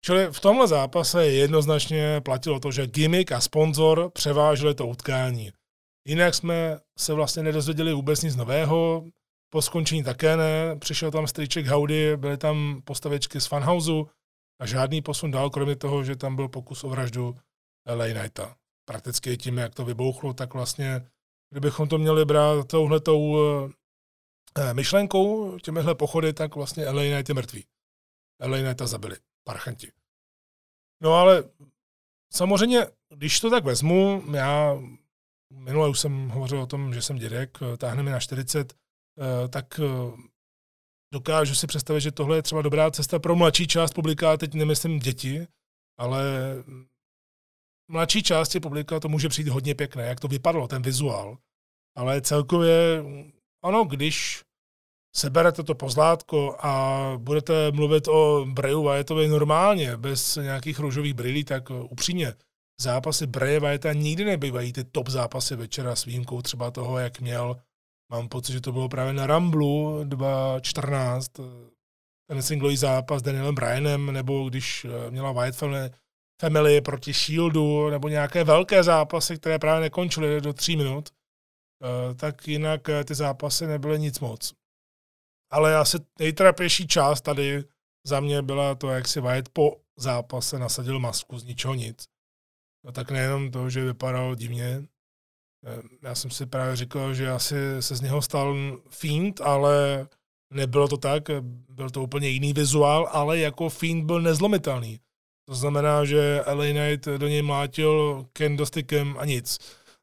Čili v tomhle zápase jednoznačně platilo to, že gimmick a sponzor převážili to utkání. Jinak jsme se vlastně nedozvěděli vůbec nic nového, po skončení také ne, přišel tam strýček Howdy, byly tam postavičky z Funhouseu a žádný posun dál, kromě toho, že tam byl pokus o vraždu LA Knighta. Prakticky tím, jak to vybouchlo, tak vlastně, kdybychom to měli brát touhletou eh, myšlenkou, těmihle pochody, tak vlastně LA Knight je mrtvý. LA Knighta zabili, parchanti. No ale samozřejmě, když to tak vezmu, já minule už jsem hovořil o tom, že jsem dědek, táhne mi na 40, eh, tak eh, dokážu si představit, že tohle je třeba dobrá cesta pro mladší část publika, teď nemyslím děti, ale mladší části publika to může přijít hodně pěkné, jak to vypadalo, ten vizuál. Ale celkově, ano, když seberete to pozlátko a budete mluvit o Breju Wyattovi normálně, bez nějakých růžových brýlí, tak upřímně, zápasy Breje Wyata nikdy nebývají ty top zápasy večera s výjimkou třeba toho, jak měl, mám pocit, že to bylo právě na Ramblu 2014, ten singlový zápas s Danielem Bryanem, nebo když měla Wyatt Family, Family proti Shieldu, nebo nějaké velké zápasy, které právě nekončily do tří minut, eh, tak jinak eh, ty zápasy nebyly nic moc. Ale asi nejtrapější část tady za mě byla to, jak si Wyatt po zápase nasadil masku z ničeho nic. No tak nejenom to, že vypadal divně, eh, já jsem si právě říkal, že asi se z něho stal Fiend, ale nebylo to tak, byl to úplně jiný vizuál, ale jako Fiend byl nezlomitelný. To znamená, že LA Knight do něj mlátil kendostikem a nic.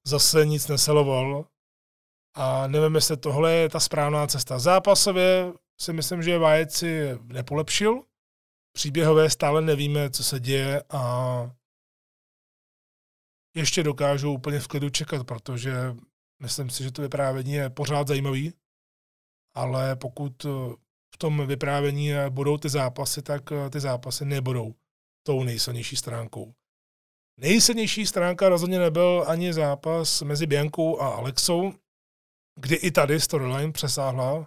Zase nic neseloval, a nevím, jestli tohle je ta správná cesta. Zápasově si myslím, že Wyatt si nepolepšil. Příběhové stále nevíme, co se děje a ještě dokážu úplně v klidu čekat, protože myslím si, že to vyprávění je pořád zajímavý, ale pokud v tom vyprávění budou ty zápasy, tak ty zápasy nebudou tou nejsilnější stránkou. Nejsilnější stránka rozhodně nebyl ani zápas mezi Biankou a Alexou, kdy i tady storyline přesáhla uh,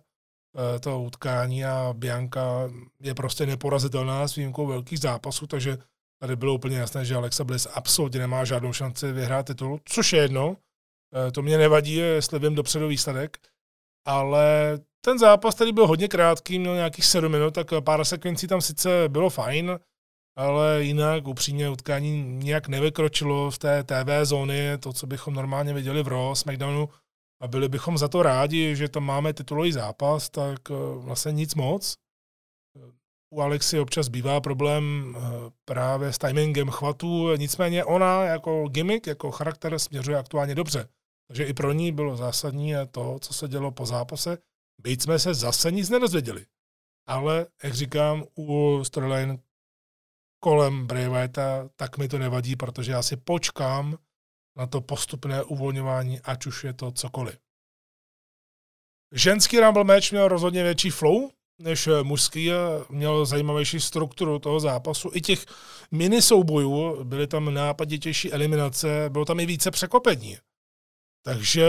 to utkání a Bianka je prostě neporazitelná s výjimkou velkých zápasů, takže tady bylo úplně jasné, že Alexa Bliss absolutně nemá žádnou šanci vyhrát titul, což je jedno. Uh, to mě nevadí, jestli vím dopředu výsledek, ale ten zápas tady byl hodně krátký, měl nějakých 7 minut, tak pár sekvencí tam sice bylo fajn, ale jinak upřímně utkání nějak nevykročilo v té TV zóny, to, co bychom normálně viděli v Raw, SmackDownu, a byli bychom za to rádi, že tam máme titulový zápas, tak eh, vlastně nic moc. U Alexy občas bývá problém eh, právě s timingem chvatů, nicméně ona jako gimmick, jako charakter směřuje aktuálně dobře. Takže i pro ní bylo zásadní to, co se dělo po zápase, byť jsme se zase nic nedozvěděli. Ale, jak říkám, u storyline kolem Bray Wyatta, tak mi to nevadí, protože já si počkám na to postupné uvolňování, ať už je to cokoliv. Ženský Rumble match měl rozhodně větší flow než mužský a měl zajímavější strukturu toho zápasu. I těch mini soubojů, byly tam nápaditější eliminace, bylo tam i více překopení. Takže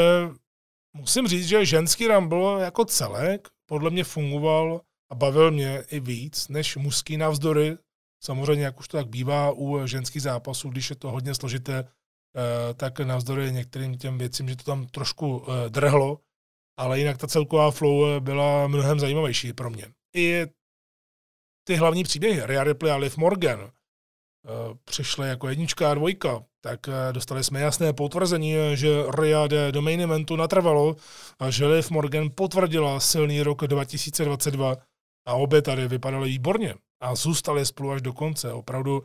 musím říct, že ženský Rumble jako celek podle mě fungoval a bavil mě i víc než mužský navzdory. Samozřejmě, jak už to tak bývá u ženských zápasů, když je to hodně složité, Eh, tak navzdory některým těm věcím, že to tam trošku eh, drhlo, ale jinak ta celková flow eh, byla mnohem zajímavější pro mě. I ty hlavní příběhy, Rhea Ripley a Liv Morgan, přišly jako jednička a dvojka, tak dostali jsme jasné potvrzení, že Rhea jde do main eventu natrvalo a že Liv Morgan potvrdila silný rok 2022 a obě tady vypadaly výborně a zůstali spolu až do konce. Opravdu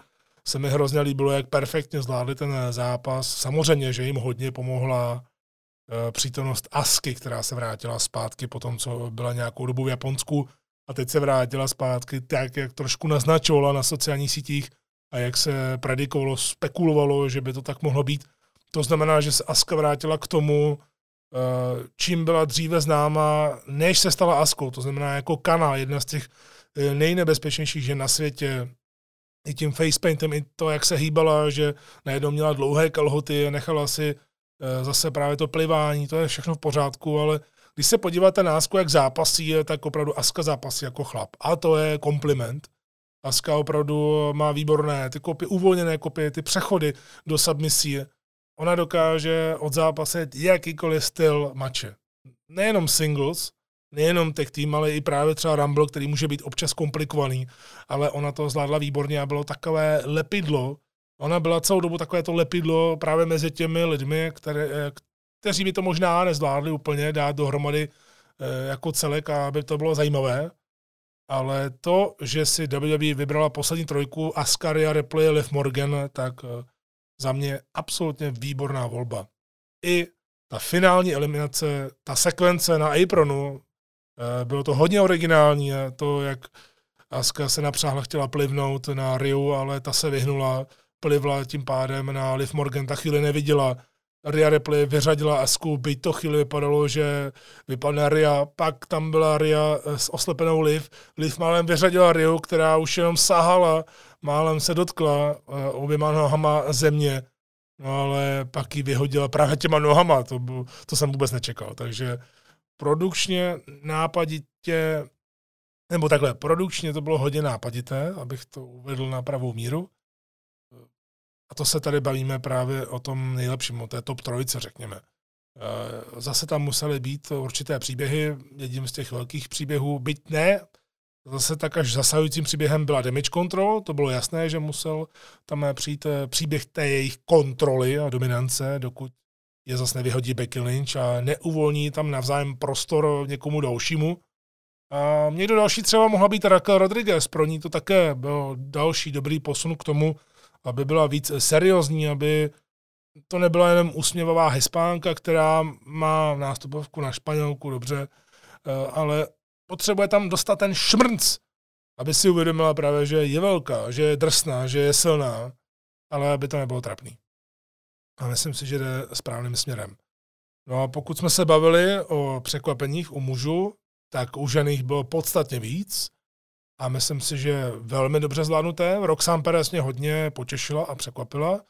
se mi hrozně líbilo, jak perfektně zvládli ten zápas. Samozřejmě, že jim hodně pomohla eh, přítomnost Asky, která se vrátila zpátky po tom, co byla nějakou dobu v Japonsku a teď se vrátila zpátky tak, jak trošku naznačovala na sociálních sítích a jak se predikovalo, spekulovalo, že by to tak mohlo být. To znamená, že se Aska vrátila k tomu, čím byla dříve známa, než se stala Askou. To znamená jako Kana, jedna z těch eh, nejnebezpečnějších žen na světě, i tím facepaintem, i to, jak se hýbala, že najednou měla dlouhé kalhoty, nechala si e, zase právě to plivání, to je všechno v pořádku, ale když se podíváte na Asku, jak zápasí, tak opravdu Aska zápasí jako chlap. A to je kompliment. Aska opravdu má výborné ty kopy, uvolněné kopy, ty přechody do submisí. Ona dokáže odzápasit jakýkoliv styl mače. Nejenom singles, nejenom tech team, ale i právě třeba Rumble, který může být občas komplikovaný, ale ona to zvládla výborně a bylo takové lepidlo. Ona byla celou dobu takové to lepidlo právě mezi těmi lidmi, které, kteří by to možná nezvládli úplně dát dohromady eh, jako celek a aby to bylo zajímavé. Ale to, že si WWE vybrala poslední trojku Askaria, Ripley, Liv Morgan, tak eh, za mě absolutně výborná volba. I ta finální eliminace, ta sekvence na apronu, eh, bylo to hodně originální, to, jak Aska se napřáhla, chtěla plivnout na Riu, ale ta se vyhnula, plivla tím pádem na Liv Morgan, ta chvíli neviděla, Ria Ripley vyřadila Asku, byť to chvíli vypadalo, že vypadne Ria, pak tam byla Ria s oslepenou Liv. Liv málem vyřadila Riu, která už jenom sahala, málem se dotkla eh, oběma nohama země, no ale pak ji vyhodila právě těma nohama, to, byl, to jsem vůbec nečekal. Takže produkčně, nápaditě, nebo takhle, produkčně to bylo hodně nápadité, abych to uvedl na pravou míru. A to se tady bavíme právě o tom nejlepším, o té top trojce, řekněme. Eh, zase tam musely být určité příběhy, jedním z těch velkých příběhů, byť ne, zase tak až zasahujícím příběhem byla damage control, to bylo jasné, že musel tam přijít eh, příběh té jejich kontroly a dominance, dokud je zase nevyhodí Becky Lynch a neuvolní tam navzájem prostor někomu dalšímu. A někdo další třeba mohla být Raquel Rodriguez, pro ní to také byl další dobrý posun k tomu, aby byla víc seriózní, aby to nebyla jenom úsměvavá hispánka, která má nástupovku na Španělku, dobře, eh, ale potřebuje tam dostat ten šmrnc, aby si uvědomila právě, že je velká, že je drsná, že je silná, ale aby to nebylo trapný. A myslím si, že jde správným směrem. No a pokud jsme se bavili o překvapeních u mužů, tak u žen jich bylo podstatně víc a myslím si, že velmi dobře zvládnuté. Roxanne Perez mě hodně potěšila a překvapila.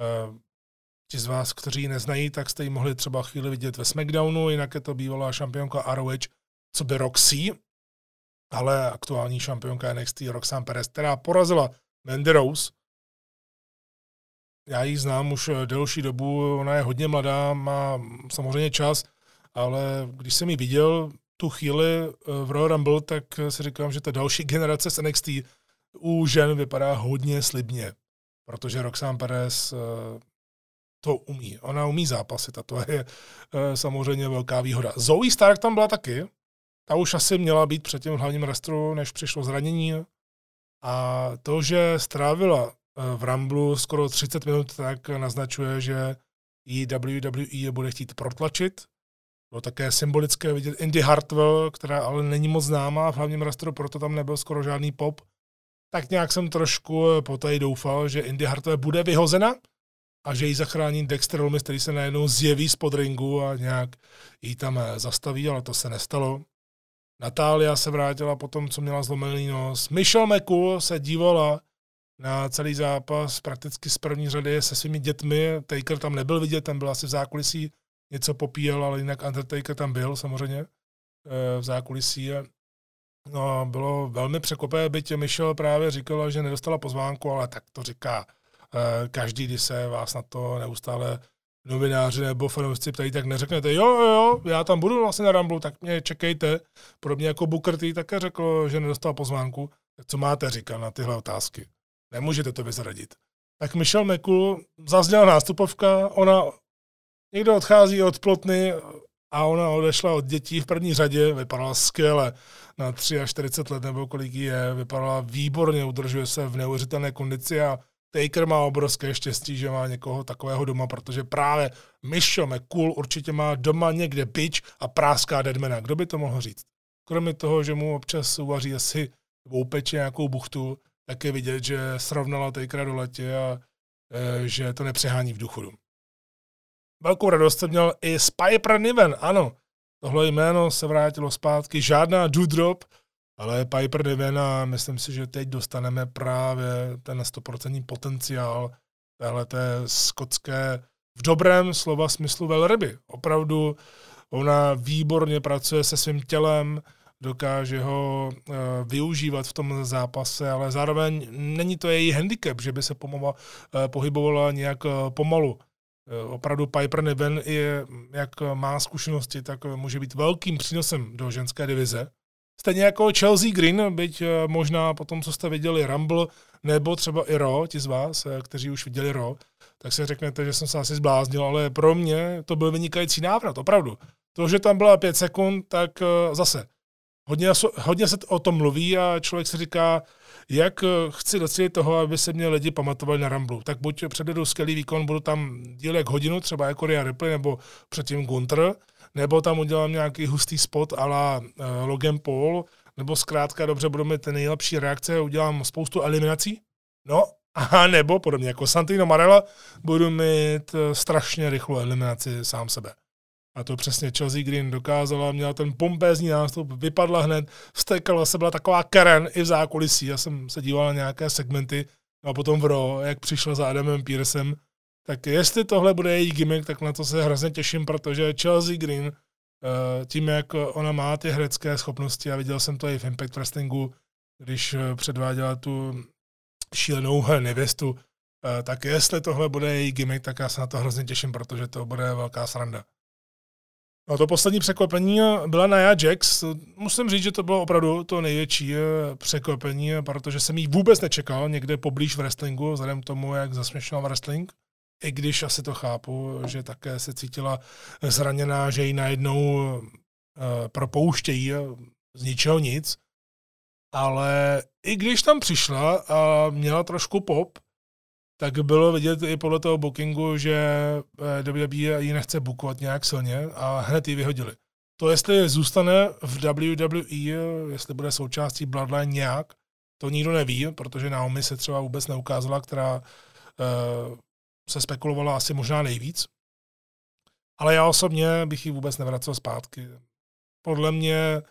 Eh, ti z vás, kteří ji neznají, tak jste ji mohli třeba chvíli vidět ve SmackDownu, jinak je to bývalá šampionka ROH, co by Roxy, ale aktuální šampionka NXT Roxanne Perez, která porazila Mandy Rose. Já ji znám už delší dobu, ona je hodně mladá, má samozřejmě čas, ale když jsem ji viděl, tu chvíli eh, v Royal Rumble, tak si říkám, že ta další generace z NXT u žen vypadá hodně slibně, protože Roxanne Perez eh, to umí. Ona umí zápasit a to je eh, samozřejmě velká výhoda. Zoe Stark tam byla taky. Ta už asi měla být před tím hlavním rastru, než přišlo zranění. A to, že strávila v Ramblu skoro 30 minut, tak naznačuje, že ji WWE bude chtít protlačit bylo také symbolické vidět Indy Hartwell, která ale není moc známá v hlavním rastru, proto tam nebyl skoro žádný pop. Tak nějak jsem trošku eh, poté doufal, že Indy Hartwell bude vyhozena a že ji zachrání Dexter Loomis, který se najednou zjeví z podringu a nějak ji tam eh, zastaví, ale to se nestalo. Natália se vrátila po tom, co měla zlomený nos. Michelle McCool se dívala na celý zápas prakticky z první řady se svými dětmi. Taker tam nebyl vidět, ten byl asi v zákulisí něco popíjel, ale jinak Undertaker tam byl samozřejmě eh, v zákulisí. No, bylo velmi překvapé, byť Michel právě říkala, že nedostala pozvánku, ale tak to říká eh, každý, když se vás na to neustále novináři nebo fanoušci ptají, tak neřeknete, jo, jo, jo, já tam budu vlastně na Ramblu, tak mě čekejte. Podobně jako Booker T také řekl, že nedostal pozvánku. Tak co máte říkat na tyhle otázky? Nemůžete to vyzradit. Tak Michelle McCool zazněla nástupovka, ona Někdo odchází od plotny a ona odešla od dětí v první řadě, vypadala skvěle na 43 let nebo kolik je, vypadala výborně, udržuje se v neuvěřitelné kondici a Taker má obrovské štěstí, že má někoho takového doma, protože právě Misho McCool určitě má doma někde bič a práská Deadmana. Kdo by to mohl říct? Kromě toho, že mu občas uvaří asi nebo upeče nějakou buchtu, tak je vidět, že srovnala Takera do letě a e, že to nepřehání v důchodu. Velkou radost jsem měl i Spiper Niven, ano. Tohle jméno se vrátilo zpátky, žádná Dudrop, Ale Piper Niven a myslím si, že teď dostaneme právě ten 100% potenciál téhle skotské v dobrém slova smyslu velryby. Opravdu ona výborně pracuje se svým tělem, dokáže ho uh, využívat v tom zápase, ale zároveň není to její handicap, že by se pomohla, uh, pohybovala nějak uh, pomalu. Opravdu Piper Niven je, jak má zkušenosti, tak může být velkým přínosem do ženské divize. Stejně jako Chelsea Green, byť možná po tom, co jste viděli Rumble, nebo třeba i Raw, ti z vás, kteří už viděli Raw, tak si řeknete, že jsem se asi zbláznil, ale pro mě to byl vynikající návrat, opravdu. To, že tam byla pět sekund, tak zase Hodně, hodně se o tom mluví a člověk si říká, jak eh, chci docílit toho, aby se mě lidi pamatovali na Ramblu. Tak buď předvedu skvělý výkon, budu tam díl jak hodinu, třeba jako Rhea Ripley nebo předtím Gunter, nebo tam udělám nějaký hustý spot a la uh, Logan Paul, nebo zkrátka dobře budu mít nejlepší reakce, udělám spoustu eliminací, no a nebo podobně jako Santino Marella budu mít uh, strašně rychlou eliminaci sám sebe. A to přesně Chelsea Green dokázala, měla ten pompézní nástup, vypadla hned, vstekla se, byla taková Karen i v zákulisí. Já jsem se díval na nějaké segmenty a potom v Raw, jak přišla za Adamem Pearsem. Tak jestli tohle bude její gimmick, tak na to se hrozně těším, protože Chelsea Green, eh, tím, jak ona má ty herecké schopnosti, a viděl jsem to i v Impact Wrestlingu, když eh, předváděla tu šílenou nevěstu, eh, tak jestli tohle bude její gimmick, tak já se na to hrozně těším, protože to bude velká sranda. No to poslední překvapení byla Nia Jax. Musím říct, že to bylo opravdu to největší překvapení, protože jsem jí vůbec nečekal někde poblíž v wrestlingu, vzhledem k tomu, jak zasměšňoval wrestling. I když asi to chápu, že také se cítila zraněná, že ji najednou uh, propouštějí z ničeho nic. Ale i když tam přišla a měla trošku pop, tak bylo vidět i podle toho bookingu, že eh, WWE ji nechce bookovat nějak silně a hned ji vyhodili. To, jestli zůstane v WWE, jestli bude součástí Bloodline nějak, to nikdo neví, protože Naomi se třeba vůbec neukázala, která uh, se spekulovala asi možná nejvíc. Ale já osobně bych ji vůbec nevracel zpátky. Podle mě,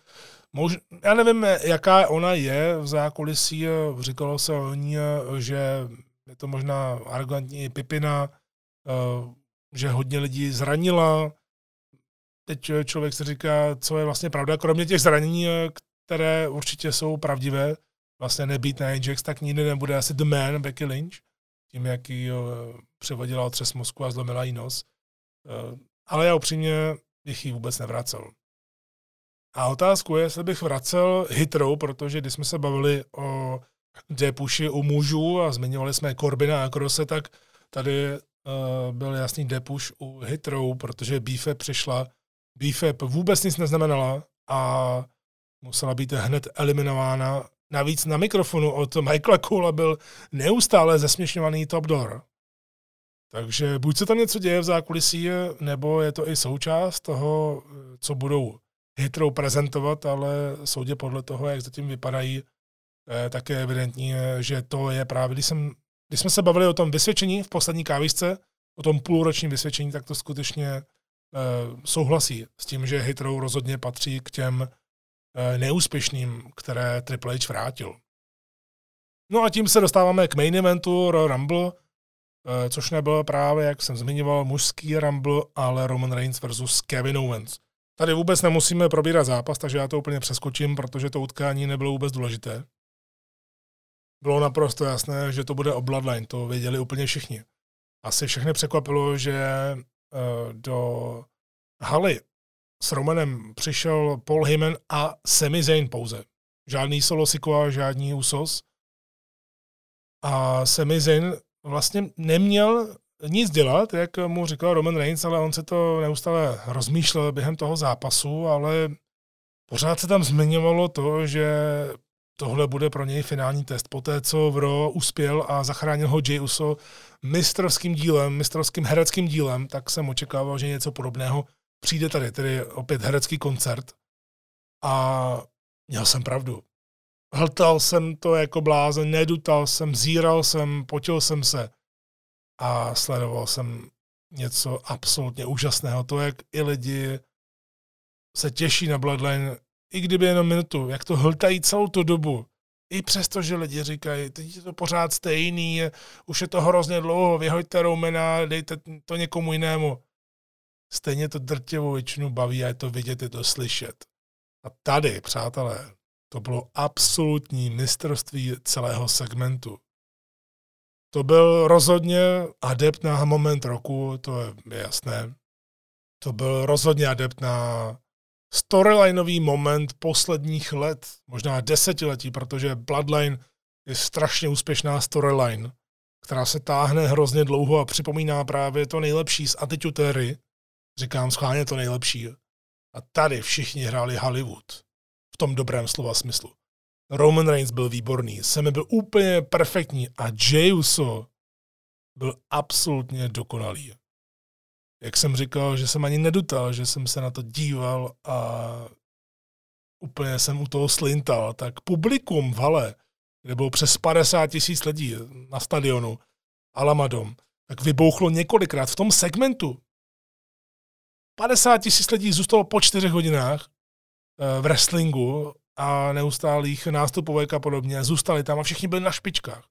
mož, já nevím, jaká ona je v zákulisí, říkalo se o ní, že je to možná arrogantní Pipina, eh, že hodně lidí zranila. Teď člověk si říká, co je vlastně pravda, kromě těch zranění, které určitě jsou pravdivé, vlastně nebýt na Ajax, tak nikdy nebude asi The Man, Becky Lynch, tím, jak ji eh, převodila otřes mozku a zlomila jí nos. Ale já upřímně bych ji vůbec nevracel. A otázku je, jestli bych vracel hitrou, protože když jsme se bavili o depuši u mužů a zmiňovali jsme Corbina a Krose, tak tady uh, byl jasný depuš u Hitrou, protože Beefy přišla. Beefy vůbec nic neznamenala a musela být hned eliminována. Navíc na mikrofonu od Michaela Cole byl neustále zesměšňovaný top door. Takže buď se tam něco děje v zákulisí, nebo je to i součást toho, co budou hitrou prezentovat, ale soudě podle toho, jak zatím vypadají, Eh, tak je evidentní, eh, že to je právě, když, jsem, když jsme se bavili o tom vysvědčení v poslední kávisce, o tom půlročním vysvědčení, tak to skutečně uh, souhlasí s tím, že Hitrou rozhodně patří k těm neúspěšným, které Triple H vrátil. No a tím se dostáváme k main eventu Royal Rumble, uh, což nebyl právě, jak jsem zmiňoval, mužský Rumble, ale Roman Reigns versus Kevin Owens. Tady vůbec nemusíme probírat zápas, takže já to úplně přeskočím, protože to utkání nebylo vůbec důležité bylo naprosto jasné, že to bude o Bloodline, to věděli úplně všichni. Asi všechny překvapilo, že uh, do haly s Romanem přišel Paul Heyman a Sami Zayn pouze. Žádný Solo Sikoa, žádný Usos. A Sami Zayn vlastně neměl nic dělat, jak mu říkal Roman Reigns, ale on se to neustále rozmýšlel během toho zápasu, ale pořád se tam zmiňovalo to, že tohle bude pro něj finální test. Poté, co v Ro uspěl a zachránil ho Jay Uso mistrovským dílem, mistrovským hereckým dílem, tak jsem očekával, že něco podobného přijde tady, tedy opět herecký koncert. A měl jsem pravdu. Hltal jsem to jako blázen, nedutal jsem, zíral jsem, potil jsem se a sledoval jsem něco absolutně úžasného. To, jak i lidi se těší na Bloodline i kdyby jenom minutu, jak to hltají celou tu dobu, i přesto, že lidi říkají, teď je to pořád stejný, už je to hrozně dlouho, vyhoďte Romana, dejte to někomu jinému. Stejně to drtivou většinu baví a je to vidět, je to slyšet. A tady, přátelé, to bylo absolutní mistrovství celého segmentu. To byl rozhodně adept na moment roku, to je jasné. To byl rozhodně adept na storylineový moment posledních let, možná desetiletí, protože Bloodline je strašně úspěšná storyline, která se táhne hrozně dlouho a připomíná právě to nejlepší z Attitude Říkám schválně to nejlepší. A tady všichni hráli Hollywood. V tom dobrém slova smyslu. Roman Reigns byl výborný, Semi byl úplně perfektní a Jey Uso byl absolutně dokonalý jak jsem říkal, že jsem ani nedutal, že jsem se na to díval a úplně jsem u toho slintal, tak publikum v hale, kde bylo přes 50 tisíc lidí na stadionu Alamadom, tak vybouchlo několikrát v tom segmentu. 50 tisíc lidí zůstalo po čtyřech hodinách eh, v wrestlingu a neustálých nástupovek a podobně. Zůstali tam a všichni byli na špičkách.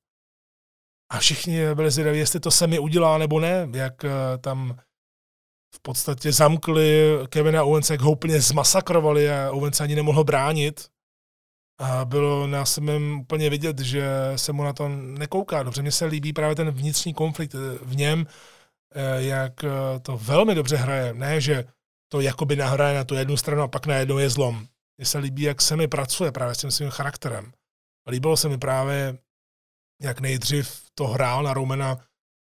A všichni byli zvědaví, jestli to se mi udělá nebo ne, jak eh, tam v podstatě zamkli Kevina Owensa, jak ho úplně zmasakrovali a Owens ani nemohl bránit. A bylo na samém úplně vidět, že se mu na to nekouká. Dobře, mně se líbí právě ten vnitřní konflikt v něm, eh, jak eh, to velmi dobře hraje. Ne, že to jakoby nahraje na tu jednu stranu a pak najednou je zlom. Mně se líbí, jak se mi pracuje právě s tím svým charakterem. Líbilo se mi právě, jak nejdřív to hrál na Romana,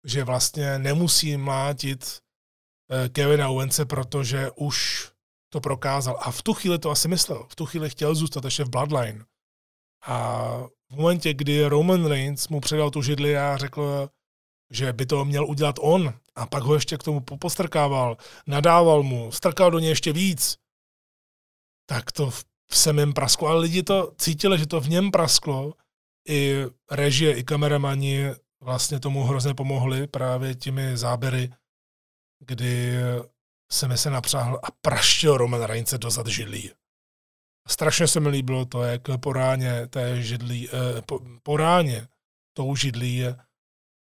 že vlastně nemusí mlátit Eh, Kevina Owence, protože už to prokázal. A v tu chvíli to asi myslel. V tu chvíli chtěl zůstat ještě v Bloodline. A v momentě, kdy Roman Reigns mu předal tu židli a řekl, že by to měl udělat on, a pak ho ještě k tomu postrkával, nadával mu, strkal do něj ještě víc, tak to v semém prasklo. Ale lidi to cítili, že to v něm prasklo. I režie, i kameramani vlastně tomu hrozně pomohli právě těmi záběry kdy se mi se napřáhl a praštil Roman Reigns do židlí. Strašně se mi líbilo to, jak po ráně té židlí, eh, po, po ráně tou židlí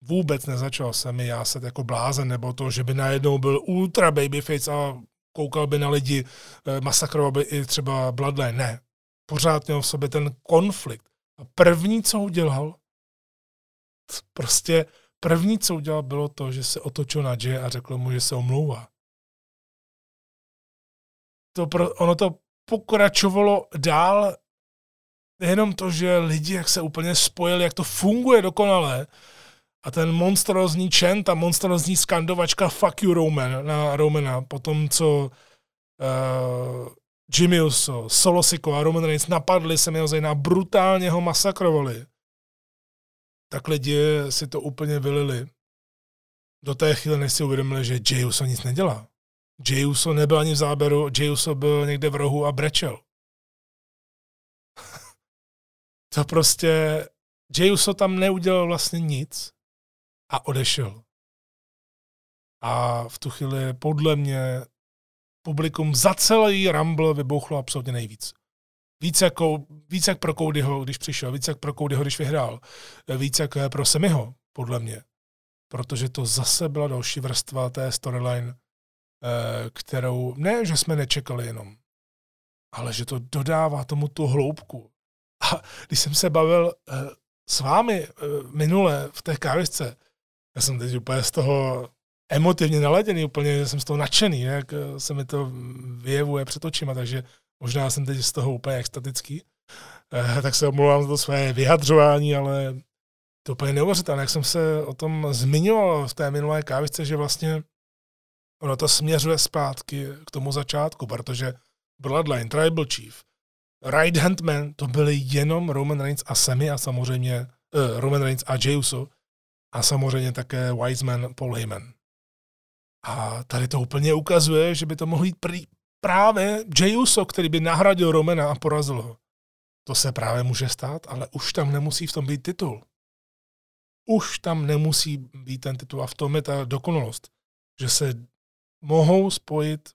vůbec nezačal se mi jáset jako blázen, nebo to, že by najednou byl ultra babyface a koukal by na lidi, eh, masakroval by i třeba Bloodline. Ne. Pořád měl v sobě ten konflikt. A první, co udělal, prostě První, co udělal, bylo to, že se otočil na Jay a řekl mu, že se omlouvá. To pro, ono to pokračovalo dál, nejenom to, že lidi jak se úplně spojili, jak to funguje dokonale, a ten monstrozní čen, ta monstrozní skandovačka fuck you Roman na Romana, po tom, co uh, Jimmy Uso, Solosiko a Roman Reigns napadli se na brutálně ho masakrovali tak lidi si to úplně vylili. Do té chvíle, než si uvědomili, že Jey Uso nic nedělá. Jey Uso nebyl ani v záběru, Jey Uso byl někde v rohu a brečel. to prostě, Jey Uso tam neudělal vlastně nic a odešel. A v tu chvíli podle mě publikum za celý Rumble vybouchlo absolutně nejvíc. Víc, jako, víc jak pro Codyho, když přišel, víc jak pro Codyho, když vyhrál, víc jak eh, pro Semiho, podle mě. Protože to zase byla další vrstva té storyline, eh, kterou, ne, že jsme nečekali jenom, ale že to dodává tomu tu hloubku. A když jsem se bavil eh, s vámi minule v té kávisce, já jsem teď úplně z toho emotivně naladěný, úplně jsem z toho nadšený, jak se mi to vyjevuje před očima, takže Možná jsem teď z toho úplně extatický, eh, tak se omlouvám za to své vyjadřování, ale to úplně neuvěřitelné, jak jsem se o tom zmiňoval v té minulé kávičce, že vlastně ono to směřuje zpátky k tomu začátku, protože Bloodline, Tribal Chief, Right Hand Man, to byly jenom Roman Reigns a Semi a samozřejmě uh, Roman Reigns a Jey Uso a samozřejmě také Wiseman Paul Heyman. A tady to úplně ukazuje, že by to mohlo jít prý, právě Jey Uso, který by nahradil Romana a porazil ho. To se právě může stát, ale už tam nemusí v tom být titul. Už tam nemusí být ten titul a v tom je ta dokonalost, že se mohou spojit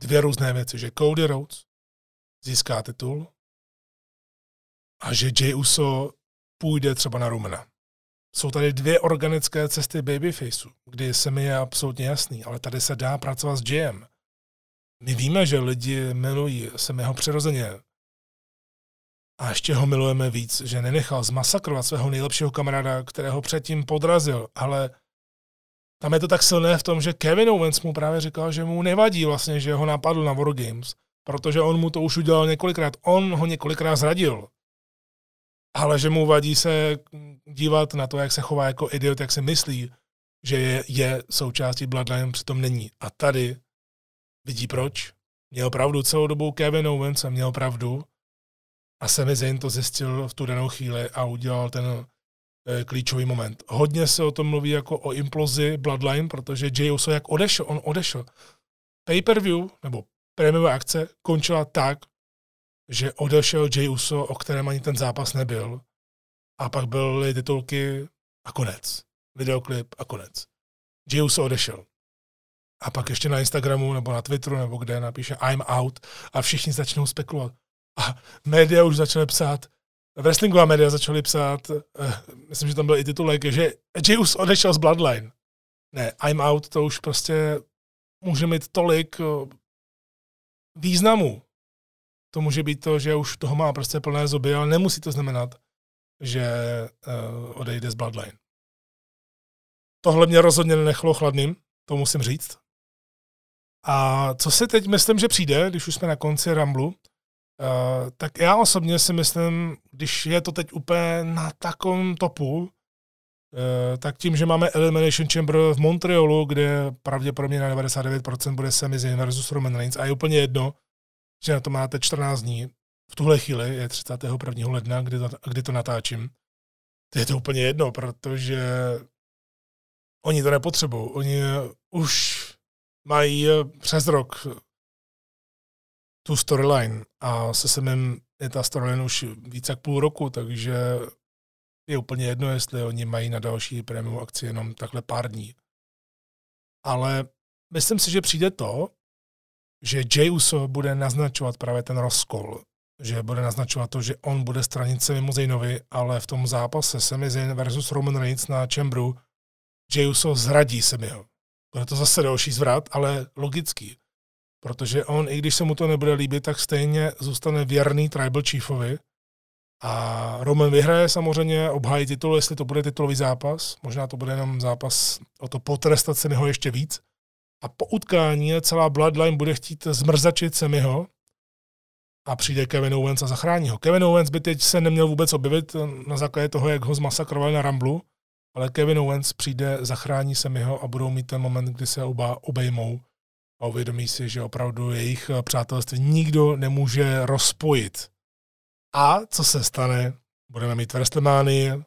dvě různé věci, že Cody Rhodes získá titul a že Jay Uso půjde třeba na Romana. Jsou tady dvě organické cesty babyfaceu, kdy se mi je absolutně jasný, ale tady se dá pracovat s Jayem. My víme, že lidi milují Semiho přirozeně. A ještě ho milujeme víc, že nenechal zmasakrovat svého nejlepšího kamaráda, kterého předtím podrazil, ale tam je to tak silné v tom, že Kevin Owens mu právě říkal, že mu nevadí vlastně, že ho napadl na War Games, protože on mu to už udělal několikrát. On ho několikrát zradil. Ale že mu vadí se dívat na to, jak se chová jako idiot, jak se myslí, že je, je součástí Bloodline, přitom není. A tady vidí proč. Měl pravdu celou dobu Kevin Owens a měl pravdu. A Sami Zayn to zjistil v tu danou chvíli a udělal ten e, klíčový moment. Hodně se o tom mluví jako o implozi Bloodline, protože Jay Uso jak odešel, on odešel. Pay-per-view, nebo prémiová akce, končila tak, že odešel Jay Uso, o kterém ani ten zápas nebyl. A pak byly titulky a konec. Videoklip a konec. Jay Uso odešel. A pak ještě na Instagramu nebo na Twitteru nebo kde napíše I'm out a všichni začnou spekulovat. A média už začaly psát, wrestlingová média začaly psát, uh, myslím, že tam byl i titulek, že Jay Uso odešel z Bloodline. Ne, I'm out, to už prostě může mít tolik uh, významu. To může být to, že už toho má prostě plné zuby, ale nemusí to znamenat, že uh, odejde z Bloodline. Tohle mě rozhodně nenechlo chladným, to musím říct. A co si teď myslím, že přijde, když už jsme na konci Ramblu, uh, tak já osobně si myslím, když je to teď úplně na takovém topu, uh, tak tím, že máme Elimination Chamber v Montrealu, kde pravděpodobně na 99% bude Sami Zayn versus Roman Reigns a je úplně jedno, že na to máte 14 dní. V tuhle chvíli je 31. ledna, kdy to, kdy to natáčím. To je to úplně jedno, protože oni to nepotřebují. Oni už mají přes rok tu storyline a se semem je ta storyline už více jak půl roku, takže je úplně jedno, jestli oni mají na další prémium akci jenom takhle pár dní. Ale myslím si, že přijde to, že Jay Uso bude naznačovat právě ten rozkol, že bude naznačovat to, že on bude stranit se mimo Zaynovi, ale v tom zápase Sami Zayn versus Roman Reigns na Chambru Jay Uso zradí Samiho. Bude to zase další zvrat, ale logický. Protože on, i když se mu to nebude líbit, tak stejně zůstane věrný Tribal Chiefovi. A Roman vyhraje samozřejmě, obhájí titul, jestli to bude titulový zápas. Možná to bude jenom zápas o to potrestat se ho ještě víc. A po utkání celá Bloodline bude chtít zmrzačit Semiho a přijde Kevin Owens a zachrání ho. Kevin Owens by teď se neměl vůbec objevit na základě toho, jak ho zmasakrovali na Ramblu, ale Kevin Owens přijde, zachrání Semiho a budou mít ten moment, kdy se oba obejmou a uvědomí si, že opravdu jejich přátelství nikdo nemůže rozpojit. A co se stane? Budeme mít WrestleMania,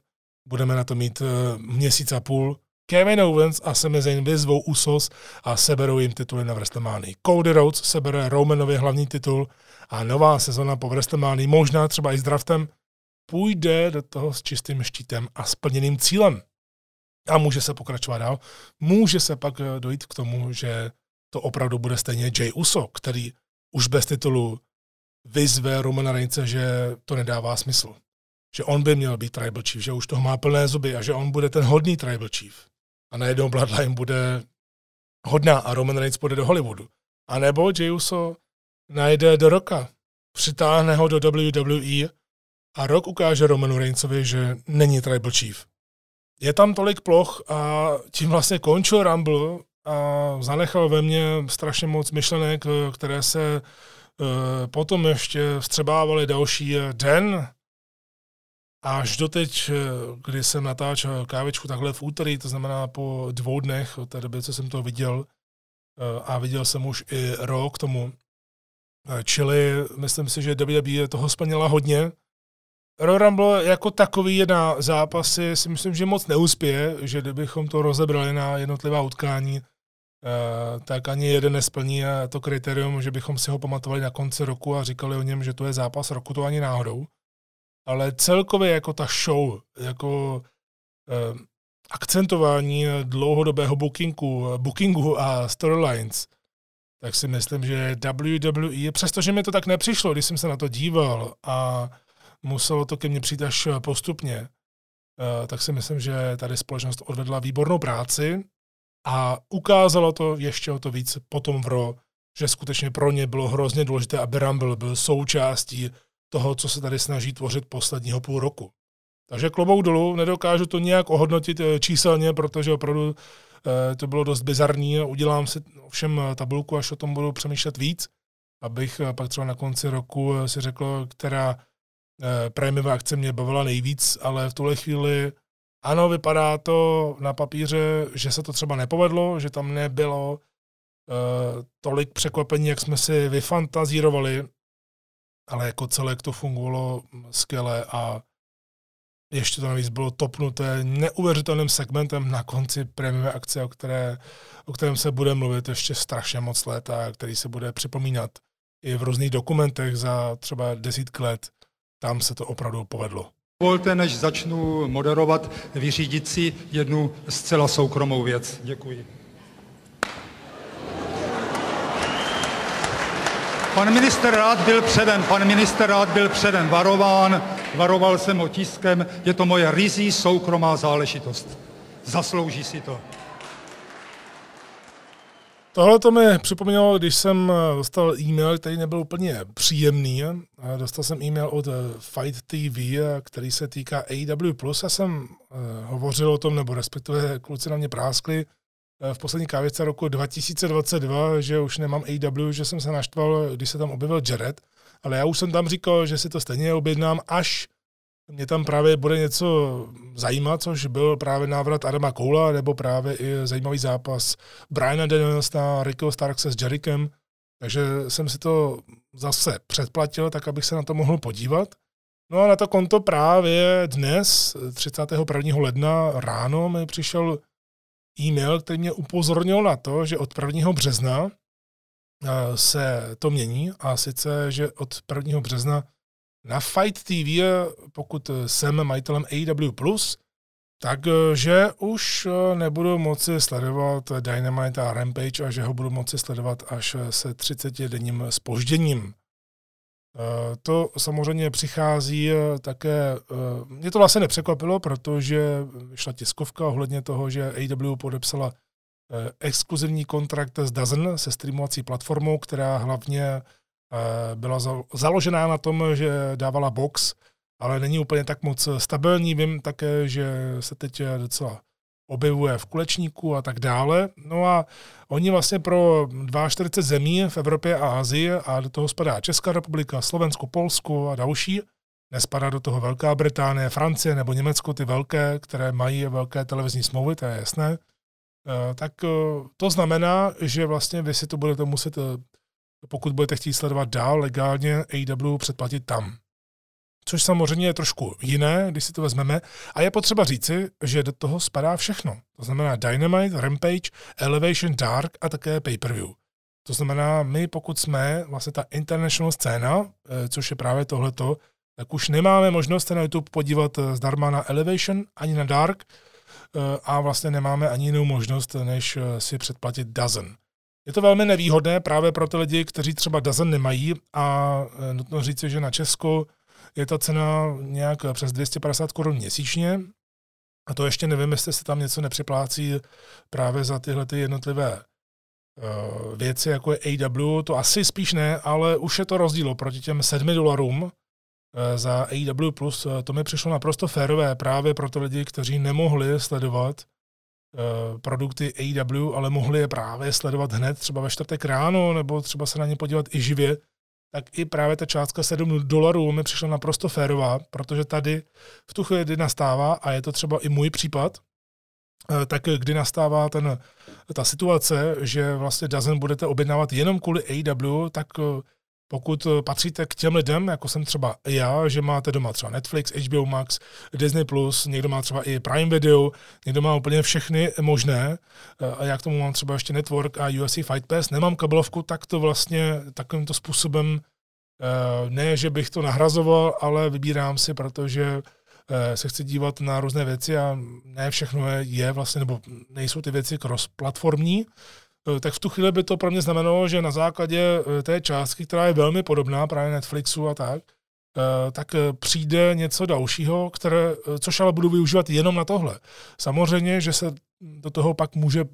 budeme na to mít eh, měsíc a půl, Kevin Owens a Sami Zayn vyzvou Usos a seberou jim tituly na WrestleMania. Cody Rhodes sebere Romanovi hlavní titul a nová sezona po WrestleMania, možná třeba i s draftem, půjde do toho s čistým štítem a splněným cílem. A může se pokračovat dál. Může se pak eh, dojít k tomu, že to opravdu bude stejně Jay Uso, který už bez titulu vyzve Romana Reince, že to nedává smysl. Že on by měl být tribal chief, že už toho má plné zuby a že on bude ten hodný tribal chief a najednou Bloodline bude hodná a Roman Reigns půjde do Hollywoodu. A nebo Jey Uso najde do roka, přitáhne ho do WWE a rok ukáže Romanu Reignsovi, že není Tribal Chief. Je tam tolik ploch a tím vlastně končil Rumble a zanechal ve mně strašně moc myšlenek, které se uh, potom ještě vstřebávaly další den Až doteď, eh, kdy jsem natáčel kávičku takhle v úterý, to znamená po dvou dnech od té doby, co jsem to viděl, eh, a viděl jsem už i rok tomu, eh, čili myslím si, že WWE toho splnila hodně. Royal Rumble jako takový je na zápasy si myslím, že moc neuspěje, že kdybychom to rozebrali na jednotlivá utkání, tak ani jeden nesplní to kritérium, že bychom si ho pamatovali na konci roku a říkali o něm, že to je zápas roku, to ani náhodou ale celkově jako ta show, jako eh, akcentování dlouhodobého bookingu, bookingu a storylines, tak si myslím, že WWE, přestože mi to tak nepřišlo, když jsem se na to díval a muselo to ke mně přijít až postupně, eh, tak si myslím, že tady společnost odvedla výbornou práci a ukázalo to ještě o to víc potom v RO, že skutečně pro ně bylo hrozně důležité, aby Rumble byl součástí toho, co se tady snaží tvořit posledního půl roku. Takže klobouk dolů, nedokážu to nějak ohodnotit eh, číselně, protože opravdu eh, to bylo dost bizarní. Udělám si ovšem tabulku, až o tom budu přemýšlet víc, abych eh, pak třeba na konci roku si řekl, která prémiová akce mě bavila nejvíc, ale v tuhle chvíli ano, vypadá to na papíře, že se to třeba nepovedlo, že tam nebylo tolik překvapení, jak jsme si vyfantazírovali, ale jako celek to fungovalo skvěle a ještě to navíc bylo topnuté neuvěřitelným segmentem na konci prémiové akce, o, které, o kterém se bude mluvit ještě strašně moc let a který se bude připomínat i v různých dokumentech za třeba desítky let. Tam se to opravdu povedlo. Dovolte, než začnu moderovat, vyřídit si jednu zcela soukromou věc. Děkuji. Pan minister rád byl předen, pan minister rád byl předen varován, varoval jsem ho tiskem, je to moje rizí soukromá záležitost. Zaslouží si to. Tohle to mi připomnělo, když jsem eh, dostal e-mail, který nebyl úplně příjemný. Dostal jsem e-mail od eh, Fight TV, eh, který se týká AW+. Já jsem hovořil o tom, nebo respektive kluci na mě práskli v poslední kávěce roku 2022, že už nemám AW, že jsem se naštval, když se tam objevil Jared, ale já už jsem tam říkal, že si to stejně objednám, až mě tam právě bude něco zajímat, což byl právě návrat Adama Koula, nebo právě i zajímavý zápas Briana Danielsona, Rickyho Starkse s Jerikem. Takže jsem si to zase předplatil, tak abych se na to mohl podívat. No a na to konto právě dnes, 31. ledna ráno, mi přišel e-mail, který mě upozornil na to, že od 1. března eh, se to mění a sice, že od 1. března na Fight TV, pokud jsem majitelem AW+, takže už nebudu moci sledovat Dynamite a Rampage a že ho budu moci sledovat až se 30-denním spožděním. To samozřejmě přichází také, mě to vlastně nepřekvapilo, protože šla tiskovka ohledně toho, že AW podepsala exkluzivní kontrakt s Dozen, se streamovací platformou, která hlavně Eh, byla založená na tom, že dávala box, ale není úplně tak moc stabilní. Vím také, že se teď docela objevuje v kulečníku a tak dále. No a oni vlastně pro 42 zemí v Evropě a Asii a do toho spadá Česká republika, Slovensko, Polsko a další. Nespadá do toho Velká Británie, Francie nebo Německo, ty velké, které mají velké televizní smlouvy, to je jasné. Eh, tak eh, to znamená, že vlastně vy si to budete muset pokud budete chtít sledovat dál legálně AW, předplatit tam. Což samozřejmě je trošku jiné, když si to vezmeme. A je potřeba říci, že do toho spadá všechno. To znamená Dynamite, Rampage, Elevation Dark a také pay-per-view. To znamená, my pokud jsme vlastně ta international scéna, eh, což je právě tohleto, tak už nemáme možnost se na YouTube podívat eh, zdarma na Elevation ani na Dark eh, a vlastně nemáme ani jinou možnost, než si předplatit Dozen. Je to velmi nevýhodné právě pro ty lidi, kteří třeba Dazen nemají a nutno říct, že na Česku je ta cena nějak přes 250 korun měsíčně. A to ještě nevím, jestli se tam něco nepřiplácí právě za tyhle ty jednotlivé uh, věci, jako je AW, to asi spíš ne, ale už je to rozdíl oproti těm 7 dolarům uh, za AW+. To mi přišlo naprosto férové právě pro ty lidi, kteří nemohli sledovat Eh, produkty AW, ale mohli je právě sledovat hned třeba ve čtvrtek ráno, nebo třeba se na ně podívat i živě, tak i právě ta částka 7 dolarů mi přišla naprosto férová, protože tady v tu chvíli, kdy nastává, a je to třeba i můj případ, eh, tak kdy nastává ten, ta situace, že vlastně Dazen budete objednávat jenom kvůli AW, tak eh, pokud eh, patříte k těm lidem, jako jsem třeba já, že máte doma třeba Netflix, HBO Max, Disney+, někdo má třeba i Prime Video, někdo má úplně všechny možné, eh, a já k tomu mám třeba ještě Network a UFC Fight Pass, nemám kabelovku, tak to vlastně takovýmto způsobem eh, ne, že bych to nahrazoval, ale vybírám si, protože se chci dívat na různé věci a ne všechno je, je vlastně, nebo nejsou ty věci cross-platformní, tak v tu chvíli by to pro mě znamenalo, že na základě té částky, která je velmi podobná právě Netflixu a tak, tak přijde něco dalšího, které, což ale budu využívat jenom na tohle. Samozřejmě, že se do toho pak může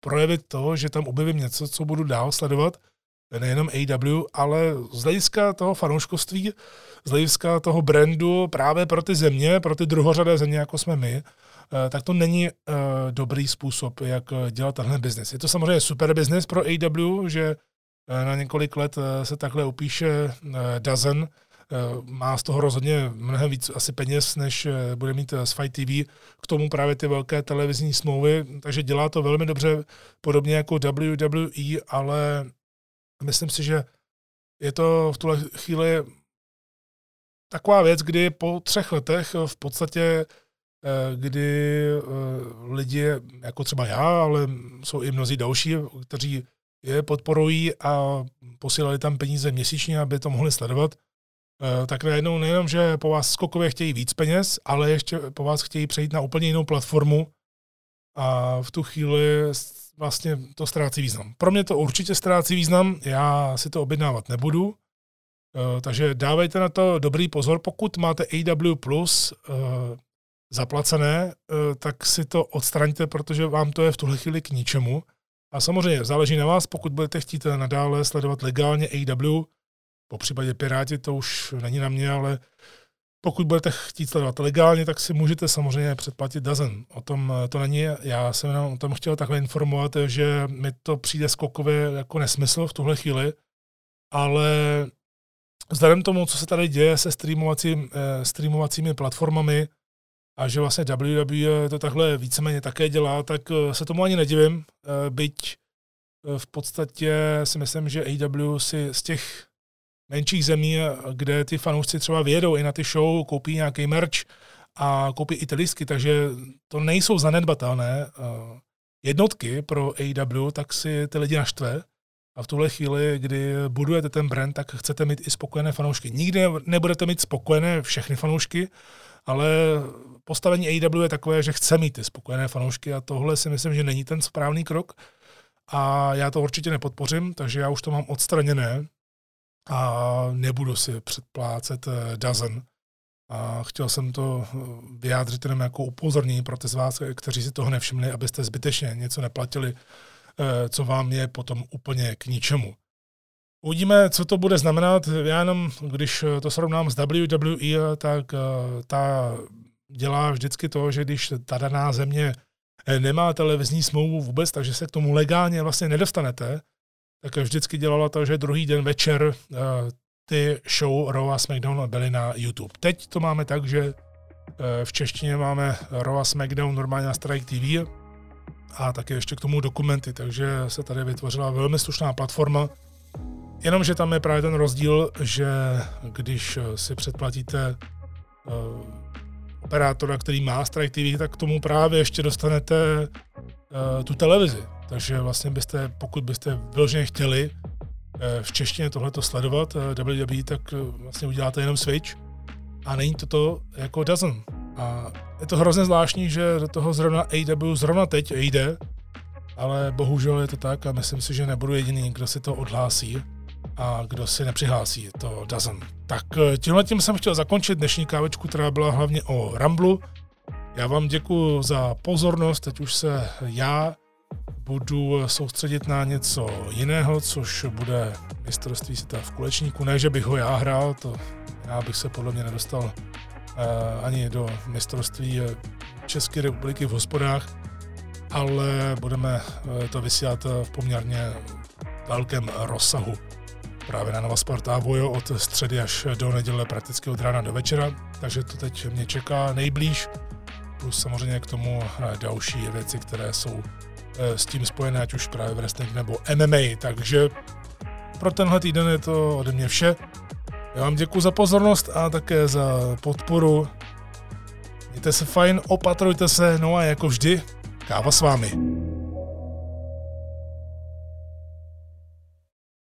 projevit to, že tam objevím něco, co budu dál sledovat, nejenom AW, ale z hlediska toho fanouškovství, z hlediska toho brandu právě pro ty země, pro ty druhořadé země, jako jsme my, eh, tak to není uh, dobrý způsob, jak dělat tenhle biznis. Je to samozřejmě super biznis pro AW, že na několik let se takhle upíše Dozen, má z toho rozhodně mnohem víc asi peněz, než bude mít z Fight TV, k tomu právě ty velké televizní smlouvy, takže dělá to velmi dobře, podobně jako WWE, ale Myslím si, že je to v tuhle chvíli taková věc, kdy po třech letech v podstatě, eh, kdy eh, lidi, jako třeba já, ale jsou i mnozí další, kteří je podporují a posílali tam peníze měsíčně, aby to mohli sledovat, eh, tak najednou nejenom, že po vás skokově chtějí víc peněz, ale ještě po vás chtějí přejít na úplně jinou platformu a v tu chvíli vlastně to ztrácí význam. Pro mě to určitě ztrácí význam, já si to objednávat nebudu, eh, takže dávejte na to dobrý pozor. Pokud máte AW eh, zaplacené, eh, tak si to odstraňte, protože vám to je v tuhle chvíli k ničemu. A samozřejmě záleží na vás, pokud budete chtít nadále sledovat legálně AW, po případě Piráti to už není na mě, ale pokud budete chtít sledovat legálně, tak si můžete samozřejmě předplatit Dazen. O tom eh, to není. Já jsem jenom o tom chtěl takhle informovat, že mi to přijde skokově jako nesmysl v tuhle chvíli, ale vzhledem tomu, co se tady děje se streamovacím, eh, streamovacími platformami a že vlastně WWE to takhle víceméně také dělá, tak eh, se tomu ani nedivím, byť v podstatě si myslím, že AW si z těch menších zemí, kde ty fanoušci třeba vědou i na ty show, koupí nějaký merch a koupí i ty lístky, takže to nejsou zanedbatelné eh, jednotky pro AEW, tak si ty lidi naštve. A v tuhle chvíli, kdy budujete ten brand, tak chcete mít i spokojené fanoušky. Nikdy nebudete mít spokojené všechny fanoušky, ale postavení AEW je takové, že chce mít ty spokojené fanoušky a tohle si myslím, že není ten správný krok. A já to určitě nepodpořím, takže já už to mám odstraněné a nebudu si předplácet eh, dozen. A chtěl jsem to eh, vyjádřit jenom jako upozornění pro ty z vás, kteří si toho nevšimli, abyste zbytečně něco neplatili, eh, co vám je potom úplně k ničemu. Uvidíme, co to bude znamenat. Já jenom, když to srovnám s WWE, tak ta dělá vždycky to, že když ta daná země nemá televizní smlouvu vůbec, takže se k tomu legálně vlastně nedostanete, tak vždycky dělala to, že druhý den večer uh, ty show Raw a SmackDown byly na YouTube. Teď to máme tak, že uh, v češtině máme Raw a SmackDown normálně na Strike TV a také ještě k tomu dokumenty, takže se tady vytvořila velmi slušná platforma. Jenomže tam je právě ten rozdíl, že když si předplatíte operátora, který má Strike TV, tak k tomu právě ještě dostanete uh, tu televizi. Takže vlastně byste, pokud byste vyloženě chtěli eh, v češtině tohleto sledovat eh, WWE, tak eh, vlastně uděláte jenom Switch a není to to jako Dozen. A je to hrozně zvláštní, že do toho zrovna AW zrovna teď jde, ale bohužel je to tak a myslím si, že nebudu jediný, kdo si to odhlásí a kdo si nepřihlásí, to Dozen. Tak tímhle tím jsem chtěl zakončit dnešní kávečku, která byla hlavně o Ramblu. Já vám děkuji za pozornost, teď už se já budu soustředit na něco jiného, což bude mistrovství světa v kulečníku. Ne, že bych ho já hrál, to já bych se podle mě nedostal uh, ani do mistrovství České republiky v hospodách, ale budeme to vysílat v poměrně velkém rozsahu. Právě na Nova Sporta Vojo od středy až do neděle prakticky od rána do večera, takže to teď mě čeká nejblíž, plus samozřejmě k tomu eh, další věci, které jsou Eh, s tím spojené, ať už právě wrestling nebo MMA. Takže pro tenhle týden je to ode mě vše. Já vám děkuji za pozornost a také za podporu. Mějte se fajn, opatrujte se, no a jako vždy, káva s vámi.